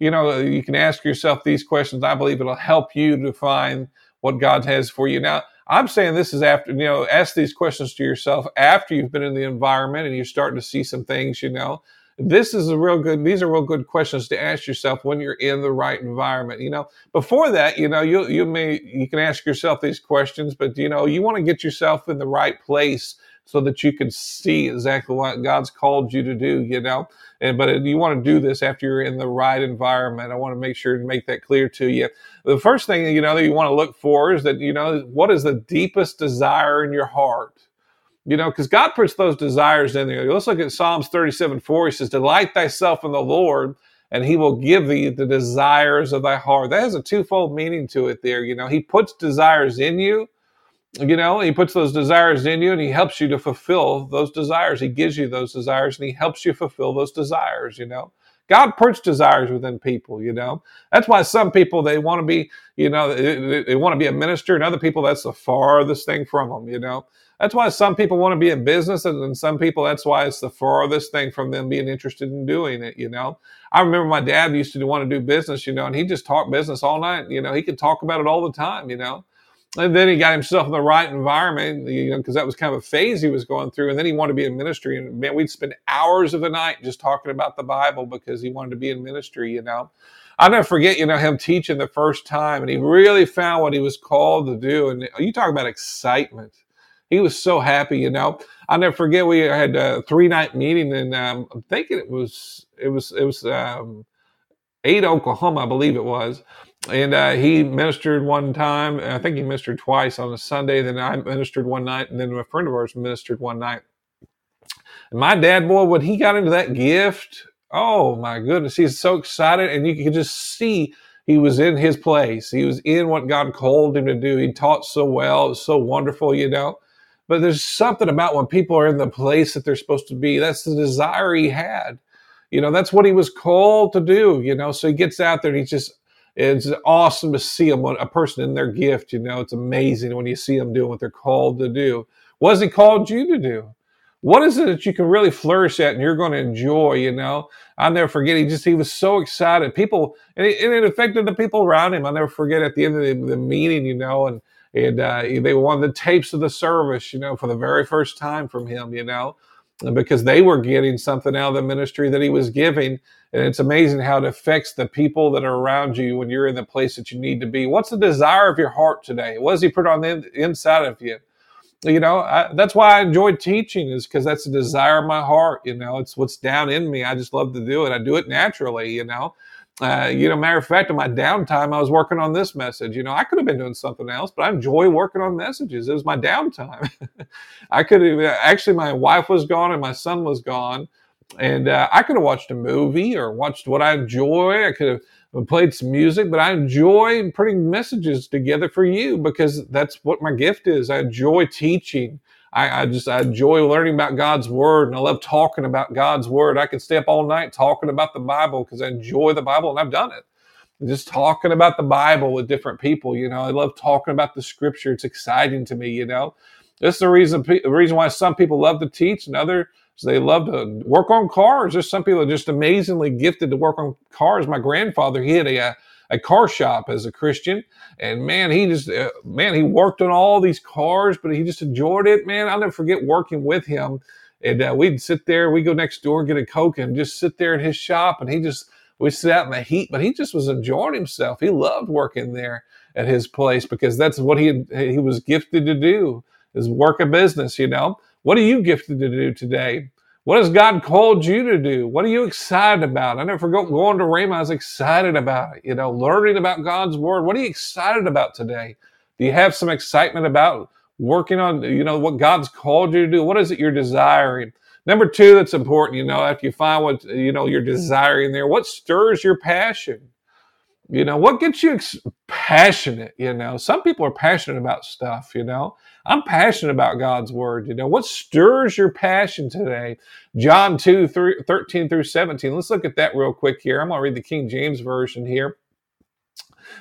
You know, you can ask yourself these questions. I believe it'll help you to find what God has for you. Now, I'm saying this is after, you know, ask these questions to yourself after you've been in the environment and you're starting to see some things, you know. This is a real good, these are real good questions to ask yourself when you're in the right environment. You know, before that, you know, you you may you can ask yourself these questions, but you know, you want to get yourself in the right place so that you can see exactly what God's called you to do, you know. And but you want to do this after you're in the right environment. I want to make sure to make that clear to you. The first thing you know that you want to look for is that you know what is the deepest desire in your heart. You know, because God puts those desires in there. Let's look at Psalms 37 4. He says, Delight thyself in the Lord, and he will give thee the desires of thy heart. That has a twofold meaning to it there. You know, he puts desires in you, you know, he puts those desires in you and he helps you to fulfill those desires. He gives you those desires and he helps you fulfill those desires, you know. God puts desires within people, you know. That's why some people they want to be, you know, they, they want to be a minister, and other people that's the farthest thing from them, you know. That's why some people want to be in business, and, some people that's why it's the farthest thing from them being interested in doing it, you know. I remember my dad used to want to do business, you know, and he just talked business all night, you know. He could talk about it all the time, you know and then he got himself in the right environment, you know, because that was kind of a phase he was going through. And then he wanted to be in ministry. And man, we'd spend hours of the night just talking about the Bible because he wanted to be in ministry, you know. I'll never forget, you know, him teaching the first time, and he really found what he was called to do. And you talk about excitement. He was so happy, you know. I'll never forget we had a three night meeting, and um, I'm thinking it was it was it was um, Ada, Oklahoma, I believe it was and uh, he ministered one time. I think he ministered twice on a Sunday. Then I ministered one night, and then a friend of ours ministered one night. And my dad, boy, when he got into that gift, oh my goodness, he's so excited, and you could just see he was in his place. He was in what God called him to do. He taught so well, it was so wonderful, you know. But there's something about when people are in the place that they're supposed to be. That's the desire he had. You know, that's what he was called to do, you know. So he gets out there and he's just it's awesome to see a person in their gift. You know, it's amazing when you see them doing what they're called to do. What has He called you to do? What is it that you can really flourish at and you're going to enjoy? You know, I'll never forget. He just he was so excited. People and it, affected the people around him. I'll never forget at the end of the, the meeting. You know, and and uh, they won the tapes of the service. You know, for the very first time from him. You know, because they were getting something out of the ministry that he was giving. And it's amazing how it affects the people that are around you when you're in the place that you need to be. What's the desire of your heart today? What does he put on the inside of you? You know, I, that's why I enjoy teaching is because that's the desire of my heart. You know, it's what's down in me. I just love to do it. I do it naturally, you know. Uh, you know, matter of fact, in my downtime, I was working on this message. You know, I could have been doing something else, but I enjoy working on messages. It was my downtime. I could have actually, my wife was gone and my son was gone, and uh, I could have watched a movie or watched what I enjoy. I could have played some music, but I enjoy putting messages together for you because that's what my gift is. I enjoy teaching. I, I, just I enjoy learning about God's word and I love talking about God's word. I can stay up all night talking about the Bible because I enjoy the Bible and I've done it. Just talking about the Bible with different people, you know. I love talking about the Scripture. It's exciting to me, you know. This is the reason the reason why some people love to teach and others they love to work on cars. There's some people are just amazingly gifted to work on cars. My grandfather, he had a, a car shop as a Christian. And man, he just, uh, man, he worked on all these cars, but he just enjoyed it. Man, I'll never forget working with him. And uh, we'd sit there, we'd go next door, get a Coke, and just sit there in his shop. And he just we sit out in the heat, but he just was enjoying himself. He loved working there at his place because that's what he had, he was gifted to do is work a business. You know, what are you gifted to do today? What has God called you to do? What are you excited about? I never forget going to Rhema. I was excited about it. You know, learning about God's word. What are you excited about today? Do you have some excitement about working on, you know, what God's called you to do? What is it you're desiring? Number two, that's important, you know, after you find what, you know, you're desiring there, what stirs your passion? You know, what gets you ex- passionate? You know, some people are passionate about stuff, you know. I'm passionate about God's word. You know, what stirs your passion today? John 2, 3, 13 through 17. Let's look at that real quick here. I'm going to read the King James Version here.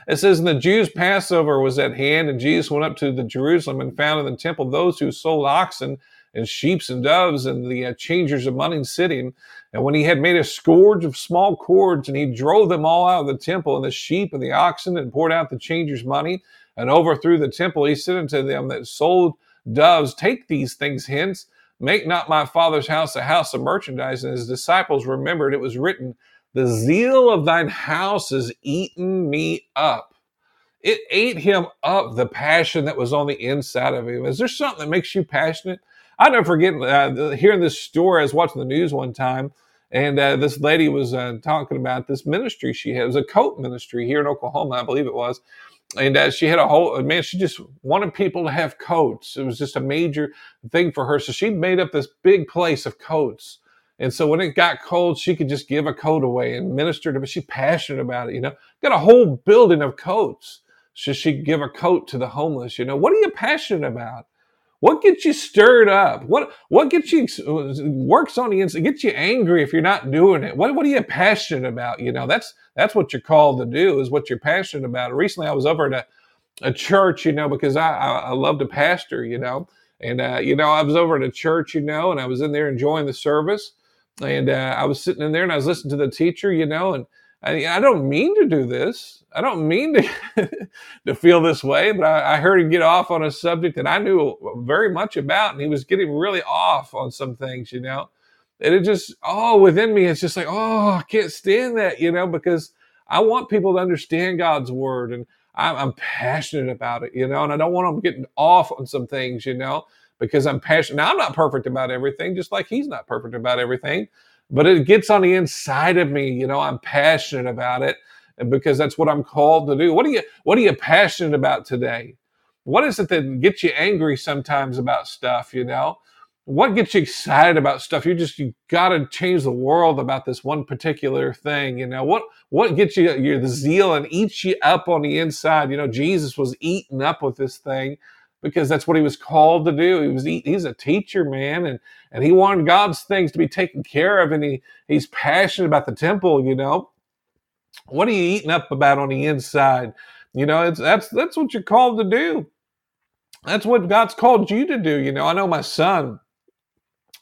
It says, And the Jews' Passover was at hand, and Jesus went up to the Jerusalem and found in the temple those who sold oxen and sheep and doves and the uh, changers of money sitting. And when he had made a scourge of small cords, and he drove them all out of the temple, and the sheep and the oxen, and poured out the changers' money, and overthrew the temple, he said unto them that sold doves, Take these things hence, make not my father's house a house of merchandise. And his disciples remembered it was written, The zeal of thine house has eaten me up. It ate him up, the passion that was on the inside of him. Is there something that makes you passionate? I never forget uh, hearing this story. I was watching the news one time, and uh, this lady was uh, talking about this ministry she had. It was a coat ministry here in Oklahoma, I believe it was. And uh, she had a whole man. She just wanted people to have coats. It was just a major thing for her. So she made up this big place of coats. And so when it got cold, she could just give a coat away and minister to. But she's passionate about it. You know, got a whole building of coats. So she give a coat to the homeless. You know, what are you passionate about? What gets you stirred up? What what gets you works on the inside? Gets you angry if you're not doing it? What what are you passionate about? You know, that's that's what you're called to do. Is what you're passionate about. Recently, I was over at a, a church, you know, because I, I I love to pastor, you know, and uh, you know I was over at a church, you know, and I was in there enjoying the service, and uh, I was sitting in there and I was listening to the teacher, you know, and I, I don't mean to do this. I don't mean to to feel this way, but I, I, heard him get off on a subject that I knew very much about, and he was getting really off on some things, you know. And it just, oh, within me, it's just like, oh, I can't stand that, you know, because I want people to understand God's word, and I'm, I'm passionate about it, you know, and I don't want them getting off on some things, you know, because I'm passionate. Now, I'm not perfect about everything, just like he's not perfect about everything but it gets on the inside of me. You know, I'm passionate about it because that's what I'm called to do. What are you What are you passionate about today? What is it that gets you angry sometimes about stuff? You know, what gets you excited about stuff? You just you got to change the world about this one particular thing. You know, what what gets you your zeal and eats you up on the inside? You know, Jesus was eaten up with this thing because that's what he was called to do. He was he's a teacher, man, and and he wanted God's things to be taken care of, and he he's passionate about the temple. You know, what are you eating up about on the inside? You know, it's that's that's what you're called to do. That's what God's called you to do. You know, I know my son.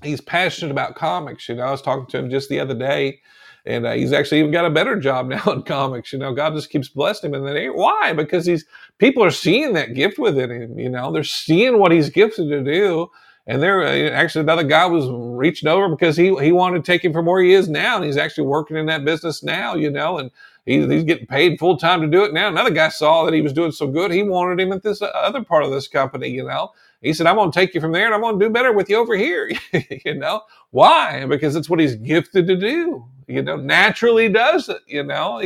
He's passionate about comics. You know, I was talking to him just the other day and uh, he's actually even got a better job now in comics. You know, God just keeps blessing him, and then why? Because he's people are seeing that gift within him. You know, they're seeing what he's gifted to do, and there uh, actually another guy was reaching over because he he wanted to take him from where he is now, and he's actually working in that business now. You know, and he's, he's getting paid full time to do it now. Another guy saw that he was doing so good, he wanted him at this other part of this company. You know. He said, I'm going to take you from there and I'm going to do better with you over here. you know, why? Because it's what he's gifted to do you know, naturally does it, you know.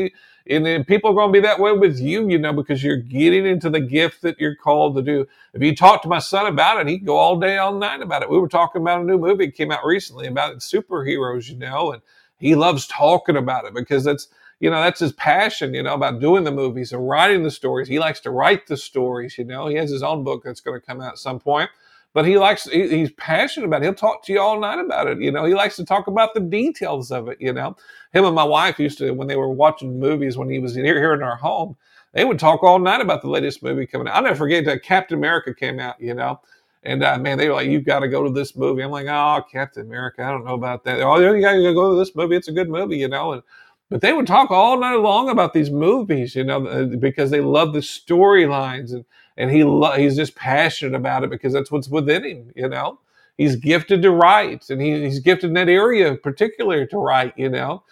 And then people are going to be that way with you, you know, because you're getting into the gift that you're called to do. If you talk to my son about it, he'd go all day, all night about it. We were talking about a new movie that came out recently about superheroes, you know, and he loves talking about it because that's, you know, that's his passion, you know, about doing the movies and writing the stories. He likes to write the stories, you know. He has his own book that's going to come out at some point but he likes he, he's passionate about it. He'll talk to you all night about it. You know, he likes to talk about the details of it. You know, him and my wife used to when they were watching movies when he was here here in our home, they would talk all night about the latest movie coming out. I'll never forget that Captain America came out. You know. And uh, man, they were like, "You've got to go to this movie." I'm like, "Oh, Captain America, I don't know about that." Oh, you got to go to this movie. It's a good movie, you know. And but they would talk all night long about these movies, you know, uh, because they love the storylines and and he lo- he's just passionate about it because that's what's within him. You know, he's gifted to write, and he, he's gifted in that area particularly to write. You know,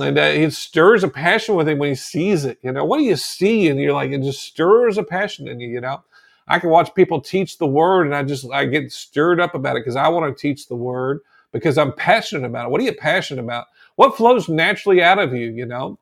and uh, it stirs a passion with him when he sees it. You know, what do you see? And you're like, it just stirs a passion in you. You know, I can watch people teach the word, and I just I get stirred up about it because I want to teach the word because I'm passionate about it. What are you passionate about? What flows naturally out of you? You know,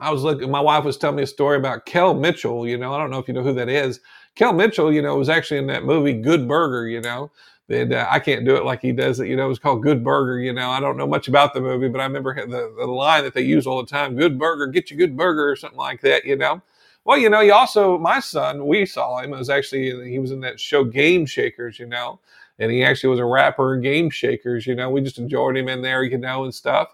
I was looking. My wife was telling me a story about Kel Mitchell. You know, I don't know if you know who that is. Kel Mitchell, you know, was actually in that movie Good Burger. You know, and uh, I can't do it like he does it. You know, it was called Good Burger. You know, I don't know much about the movie, but I remember the, the line that they use all the time: "Good burger, get you good burger," or something like that. You know. Well, you know, he also my son, we saw him. It was actually he was in that show Game Shakers. You know, and he actually was a rapper in Game Shakers. You know, we just enjoyed him in there. You know, and stuff.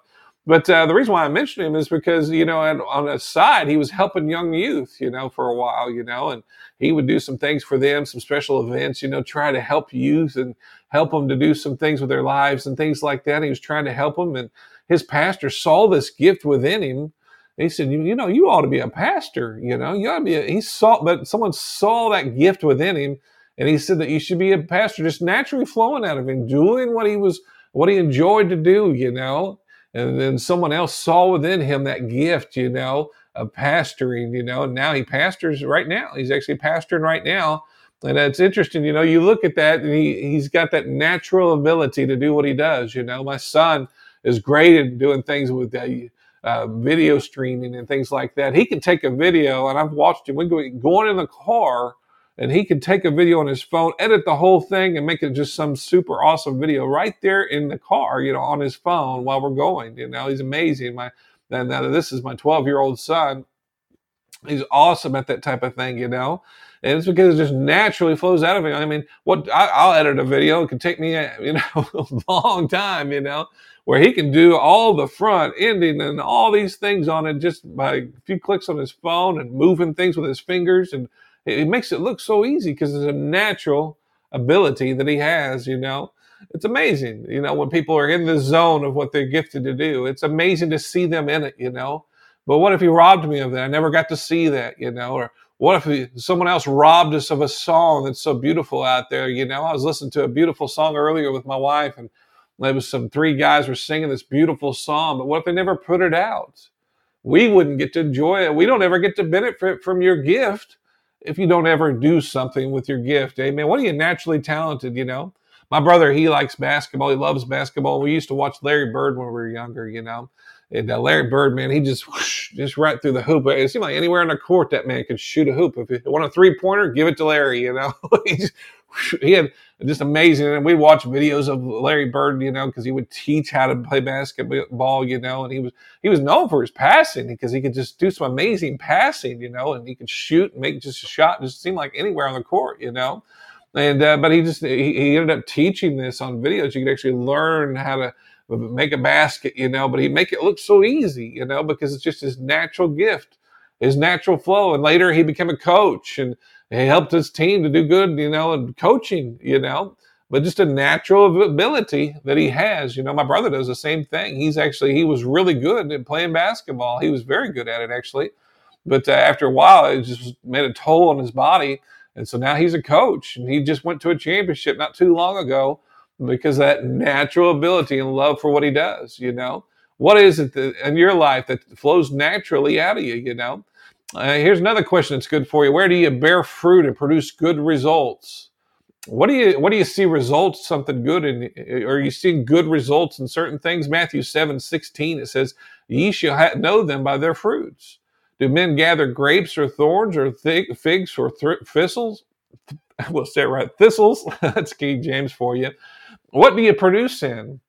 But uh, the reason why I mentioned him is because you know, on a side, he was helping young youth, you know, for a while, you know, and he would do some things for them, some special events, you know, try to help youth and help them to do some things with their lives and things like that. He was trying to help them, and his pastor saw this gift within him. He said, you, you know, you ought to be a pastor. You know, you ought to be. A, he saw, but someone saw that gift within him, and he said that you should be a pastor, just naturally flowing out of him, doing what he was, what he enjoyed to do. You know, and then someone else saw within him that gift, you know, of pastoring, you know, and now he pastors right now. He's actually pastoring right now. And it's interesting, you know, you look at that and he, he's got that natural ability to do what he does. You know, my son is great at doing things with uh, uh, video streaming and things like that. He can take a video, and I've watched him. We go going in the car and he can take a video on his phone, edit the whole thing, and make it just some super awesome video right there in the car, you know, on his phone while we're going. You know, he's amazing. My and now this is my 12 year old son. He's awesome at that type of thing, you know. And it's because it just naturally flows out of him. I mean, what I, will edit a video. It can take me, uh, you know, a long time, you know, where he can do all the front ending and all these things on it just by a few clicks on his phone and moving things with his fingers and it makes it look so easy because it's a natural ability that he has, you know. It's amazing, you know, when people are in the zone of what they're gifted to do. It's amazing to see them in it, you know. But what if he robbed me of that? I never got to see that, you know. Or what if he, someone else robbed us of a song that's so beautiful out there, you know? I was listening to a beautiful song earlier with my wife, and there was some three guys were singing this beautiful song. But what if they never put it out? We wouldn't get to enjoy it. We don't ever get to benefit from your gift if you don't ever do something with your gift. Amen. What are you naturally talented, you know? My brother, he likes basketball. He loves basketball. We used to watch Larry Bird when we were younger, you know. And uh, Larry Bird, man, he just whoosh, just right through the hoop. It seemed like anywhere in the court that man could shoot a hoop. If you want a three pointer, give it to Larry. You know, he, just, he had just amazing. And we watch videos of Larry Bird, you know, because he would teach how to play basketball, you know, and he was he was known for his passing because he could just do some amazing passing, you know, and he could shoot and make just a shot. Just seemed like anywhere on the court, you know. And uh, but he just he, he ended up teaching this on videos. You could actually learn how to make a basket, you know, but he make it look so easy, you know, because it's just his natural gift, his natural flow. And later he became a coach and he helped his team to do good, you know, and coaching, you know, but just a natural ability that he has. You know, my brother does the same thing. He's actually, he was really good at playing basketball. He was very good at it, actually. But uh, after a while, it just made a toll on his body. And so now he's a coach and he just went to a championship not too long ago because that natural ability and love for what he does, you know. What is it that, in your life that flows naturally out of you, you know? Uh, here's another question that's good for you. Where do you bear fruit and produce good results? What do you what do you see results something good in are you seeing good results in certain things? Matthew 7, 16, it says, Ye shall ha- know them by their fruits. Do men gather grapes or thorns or th- figs or th- thistles? We'll say it right. Thistles. That's King James for you. What do you produce in?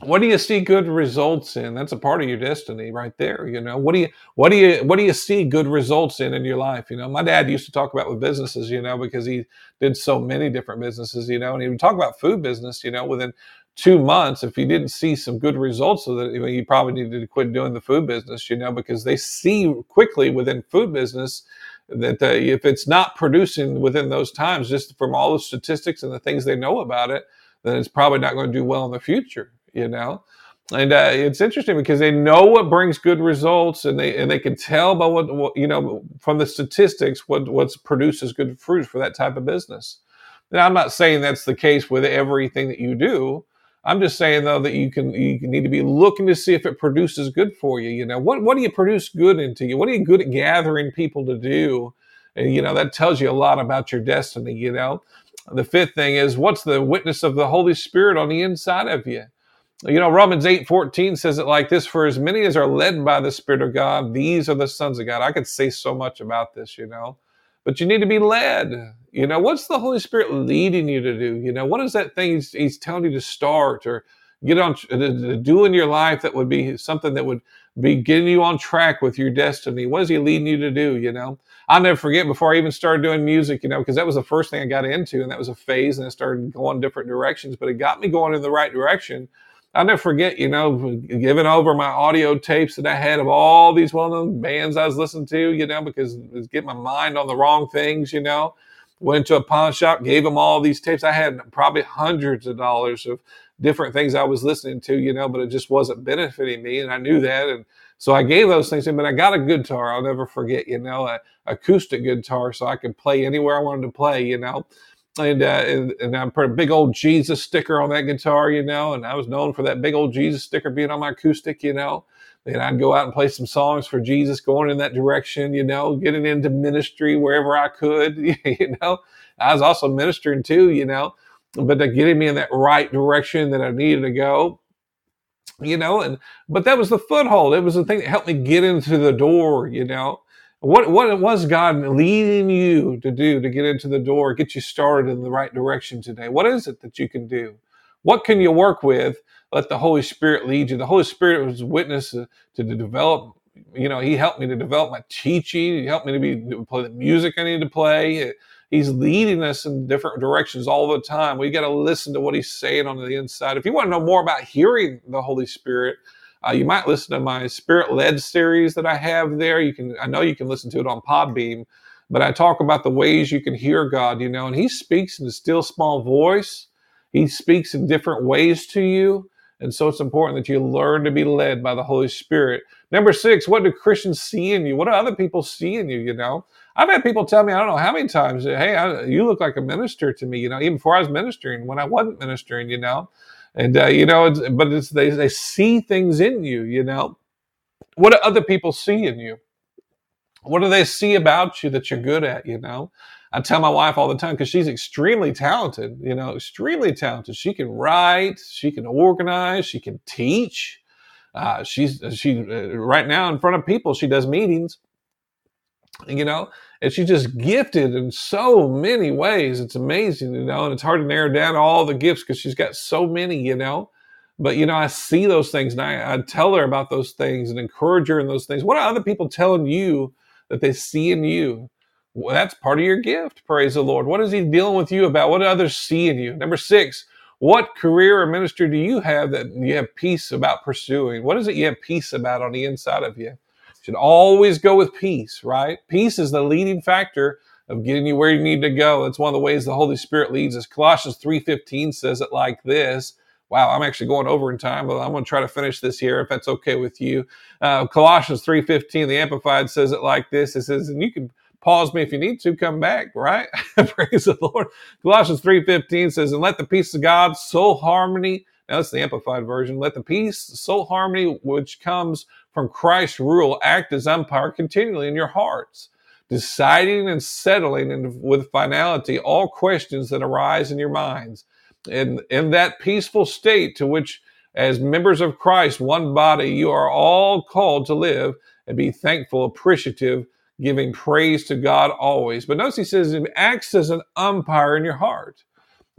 What do you see good results in? That's a part of your destiny right there. You know, what do you what do you what do you see good results in in your life? You know, my dad used to talk about with businesses, you know, because he did so many different businesses, you know, and he would talk about food business, you know, within two months, if he didn't see some good results of it, he probably needed to quit doing the food business, you know, because they see quickly within food business that uh, if it's not producing within those times, just from all the statistics and the things they know about it, then it's probably not going to do well in the future, you know? And uh, it's interesting because they know what brings good results, and they and they can tell by what, what you know from the statistics what what produces good fruit for that type of business. Now, I'm not saying that's the case with everything that you do, I'm just saying though that you can you need to be looking to see if it produces good for you. You know, what what do you produce good into you? What are you good at gathering people to do? And you know, that tells you a lot about your destiny, you know. The fifth thing is what's the witness of the Holy Spirit on the inside of you? You know, Romans 8 14 says it like this For as many as are led by the Spirit of God, these are the sons of God. I could say so much about this, you know, but you need to be led. You know, what's the Holy Spirit leading you to do? You know, what is that thing he's, he's telling you to start or get on to do in your life that would be something that would be getting you on track with your destiny? What is he leading you to do? You know, I'll never forget before I even started doing music, you know, because that was the first thing I got into and that was a phase and I started going different directions, but it got me going in the right direction. I'll never forget, you know, giving over my audio tapes that I had of all these well-known bands I was listening to, you know, because it was getting my mind on the wrong things, you know went to a pawn shop, gave them all these tapes. I had probably hundreds of dollars of different things I was listening to, you know, but it just wasn't benefiting me. And I knew that. And so I gave those things but I got a guitar. I'll never forget, you know, a acoustic guitar so I could play anywhere I wanted to play, you know. And, uh, and, and I put a big old Jesus sticker on that guitar, you know, and I was known for that big old Jesus sticker being on my acoustic, you know. And I'd go out and play some songs for Jesus, going in that direction, you know, getting into ministry wherever I could, you know. I was also ministering too, you know, but getting me in that right direction that I needed to go, you know. And but that was the foothold. It was the thing that helped me get into the door, you know. What what was God leading you to do to get into the door, get you started in the right direction today? What is it that you can do? What can you work with let the Holy Spirit lead you. The Holy Spirit was witness to, to develop. You know, He helped me to develop my teaching. He helped me to be to play the music I need to play. He's leading us in different directions all the time. We got to listen to what He's saying on the inside. If you want to know more about hearing the Holy Spirit, uh, you might listen to my Spirit Led series that I have there. You can, I know you can listen to it on Podbean, but I talk about the ways you can hear God. You know, and He speaks in a still small voice. He speaks in different ways to you. And so it's important that you learn to be led by the Holy Spirit. Number six, what do Christians see in you? What do other people see in you? You know, I've had people tell me, I don't know how many times, hey, I, you look like a minister to me, you know, even before I was ministering, when I wasn't ministering, you know. And, uh, you know, it's, but it's, they, they see things in you, you know. What do other people see in you? What do they see about you that you're good at, you know? I tell my wife all the time because she's extremely talented, you know, extremely talented. She can write, she can organize, she can teach. Uh, she's she uh, right now in front of people. She does meetings, you know, and she's just gifted in so many ways. It's amazing, you know, and it's hard to narrow down all the gifts because she's got so many, you know. But you know, I see those things and I, I tell her about those things and encourage her in those things. What are other people telling you that they see in you? Well, that's part of your gift. Praise the Lord. What is He dealing with you about? What others see in you? Number six, what career or ministry do you have that you have peace about pursuing? What is it you have peace about on the inside of you? Should always go with peace, right? Peace is the leading factor of getting you where you need to go. It's one of the ways the Holy Spirit leads us. Colossians 3.15 says it like this. Wow, I'm actually going over in time, but I'm going to try to finish this here if that's okay with you. Uh, Colossians 3.15, the Amplified says it like this. It says, and you can pause me if you need to come back right praise the lord colossians 3.15 says and let the peace of god soul harmony now that's the amplified version let the peace soul harmony which comes from christ's rule act as umpire continually in your hearts deciding and settling in, with finality all questions that arise in your minds and in that peaceful state to which as members of christ one body you are all called to live and be thankful appreciative giving praise to God always. But notice he says it acts as an umpire in your heart.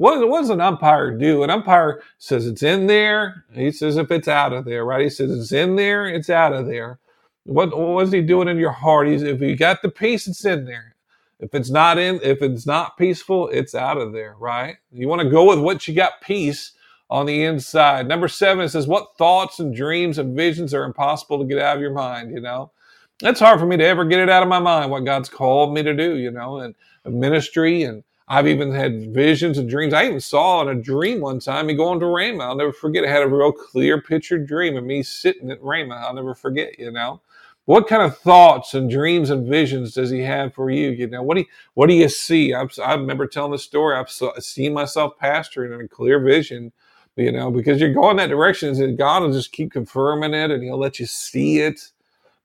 What, what does an umpire do? An umpire says it's in there. He says if it's out of there, right? He says it's in there, it's out of there. What, is he doing in your heart? He's, if you got the peace, it's in there. If it's not in, if it's not peaceful, it's out of there, right? You want to go with what you got peace on the inside. Number seven, says, what thoughts and dreams and visions are impossible to get out of your mind, you know? it's hard for me to ever get it out of my mind what God's called me to do, you know, and ministry. And I've even had visions and dreams. I even saw in a dream one time me going to Rhema. I'll never forget. I had a real clear picture dream of me sitting at Rhema. I'll never forget, you know. What kind of thoughts and dreams and visions does he have for you? You know, what do you, what do you see? I've, I remember telling the story. I've seen myself pastoring in a clear vision you know, because you're going that direction, and God will just keep confirming it, and He'll let you see it.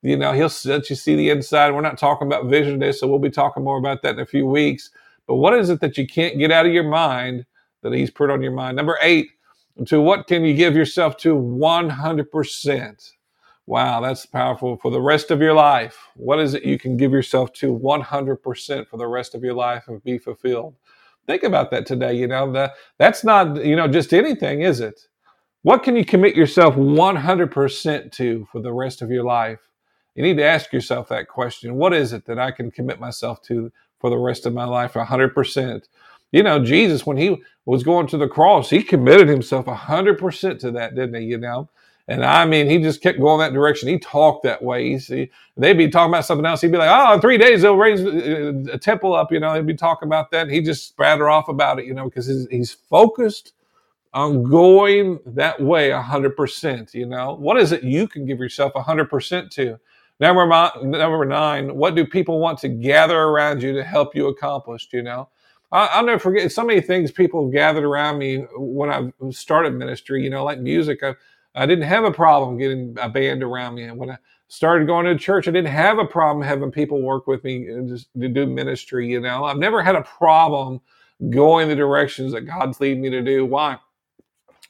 You know, He'll let you see the inside. We're not talking about vision today, so we'll be talking more about that in a few weeks. But what is it that you can't get out of your mind that He's put on your mind? Number eight, to what can you give yourself to 100%? Wow, that's powerful for the rest of your life. What is it you can give yourself to 100% for the rest of your life and be fulfilled? Think about that today. You know, that that's not, you know, just anything, is it? What can you commit yourself 100% to for the rest of your life? You need to ask yourself that question. What is it that I can commit myself to for the rest of my life 100%? You know, Jesus, when he was going to the cross, he committed himself 100% to that, didn't he? You know, and I mean, he just kept going that direction. He talked that way. He, see, they'd be talking about something else. He'd be like, "Oh, in three days they'll raise uh, uh, a temple up." You know, he'd be talking about that. He just spatter off about it. You know, because he's, he's focused on going that way hundred percent. You know, what is it you can give yourself hundred percent to? Number number nine. What do people want to gather around you to help you accomplish? You know. I'll never forget so many things people have gathered around me when I started ministry, you know, like music. I, I didn't have a problem getting a band around me. And when I started going to church, I didn't have a problem having people work with me to do ministry. You know, I've never had a problem going the directions that God's leading me to do. Why?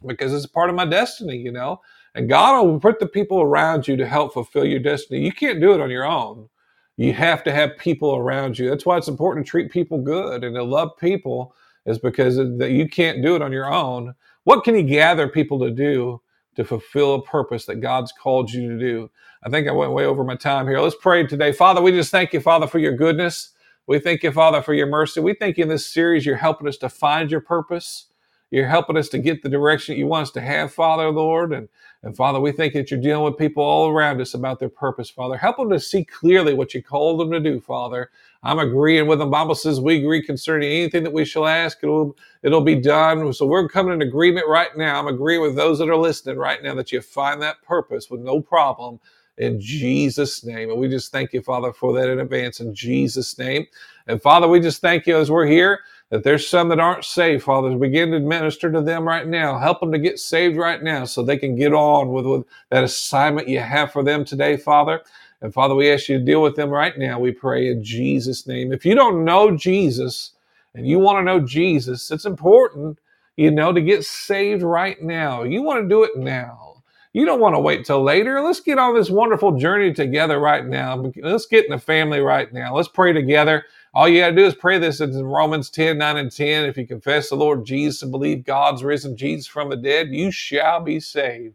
Because it's part of my destiny, you know. And God will put the people around you to help fulfill your destiny. You can't do it on your own. You have to have people around you. That's why it's important to treat people good and to love people, is because that you can't do it on your own. What can you gather people to do to fulfill a purpose that God's called you to do. I think I went way over my time here. Let's pray today. Father, we just thank you, Father, for your goodness. We thank you, Father, for your mercy. We thank you in this series, you're helping us to find your purpose. You're helping us to get the direction you want us to have, Father, Lord. And, and Father, we think that you're dealing with people all around us about their purpose, Father. Help them to see clearly what you called them to do, Father. I'm agreeing with them. Bible says we agree concerning anything that we shall ask, it'll, it'll be done. So we're coming in agreement right now. I'm agreeing with those that are listening right now that you find that purpose with no problem in Jesus' name. And we just thank you, Father, for that in advance in Jesus' name. And Father, we just thank you as we're here that there's some that aren't saved, Father. Begin to minister to them right now. Help them to get saved right now so they can get on with, with that assignment you have for them today, Father. And Father, we ask you to deal with them right now. We pray in Jesus' name. If you don't know Jesus and you want to know Jesus, it's important, you know, to get saved right now. You want to do it now. You don't want to wait till later. Let's get on this wonderful journey together right now. Let's get in the family right now. Let's pray together. All you got to do is pray this in Romans 10, 9, and 10. If you confess the Lord Jesus and believe God's risen Jesus from the dead, you shall be saved.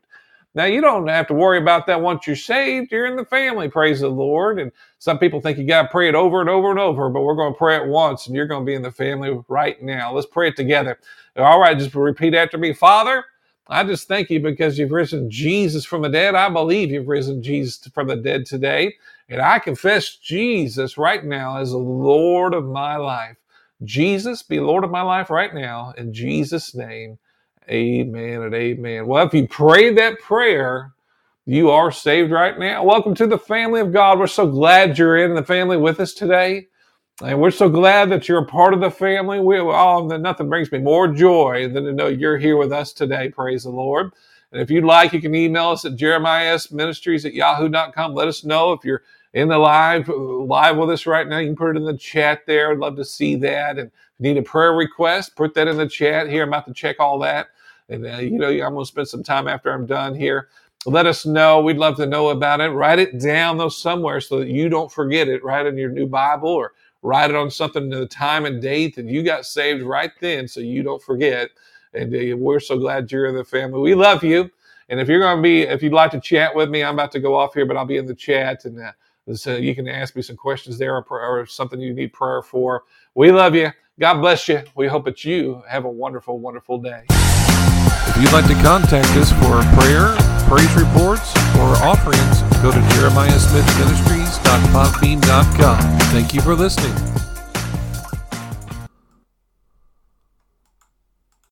Now, you don't have to worry about that once you're saved. You're in the family, praise the Lord. And some people think you got to pray it over and over and over, but we're going to pray it once and you're going to be in the family right now. Let's pray it together. All right, just repeat after me Father, I just thank you because you've risen Jesus from the dead. I believe you've risen Jesus from the dead today. And I confess Jesus right now as the Lord of my life. Jesus, be Lord of my life right now. In Jesus' name, amen and amen. Well, if you pray that prayer, you are saved right now. Welcome to the family of God. We're so glad you're in the family with us today. And we're so glad that you're a part of the family. We oh, nothing brings me more joy than to know you're here with us today. Praise the Lord. And if you'd like, you can email us at jeremiahministries at yahoo.com. Let us know if you're in the live live with us right now. You can put it in the chat there. I'd love to see that. And need a prayer request, put that in the chat here. I'm about to check all that. And uh, you know, I'm going to spend some time after I'm done here. Let us know. We'd love to know about it. Write it down though somewhere so that you don't forget it. Write it in your new Bible or write it on something the time and date that you got saved right then so you don't forget. And uh, we're so glad you're in the family. We love you. And if you're going to be, if you'd like to chat with me, I'm about to go off here, but I'll be in the chat and uh, so you can ask me some questions there or, or something you need prayer for. We love you. God bless you. We hope that you have a wonderful, wonderful day. If you'd like to contact us for prayer, praise reports, or offerings, go to jeremiahsmithministries.podbean.com. Thank you for listening.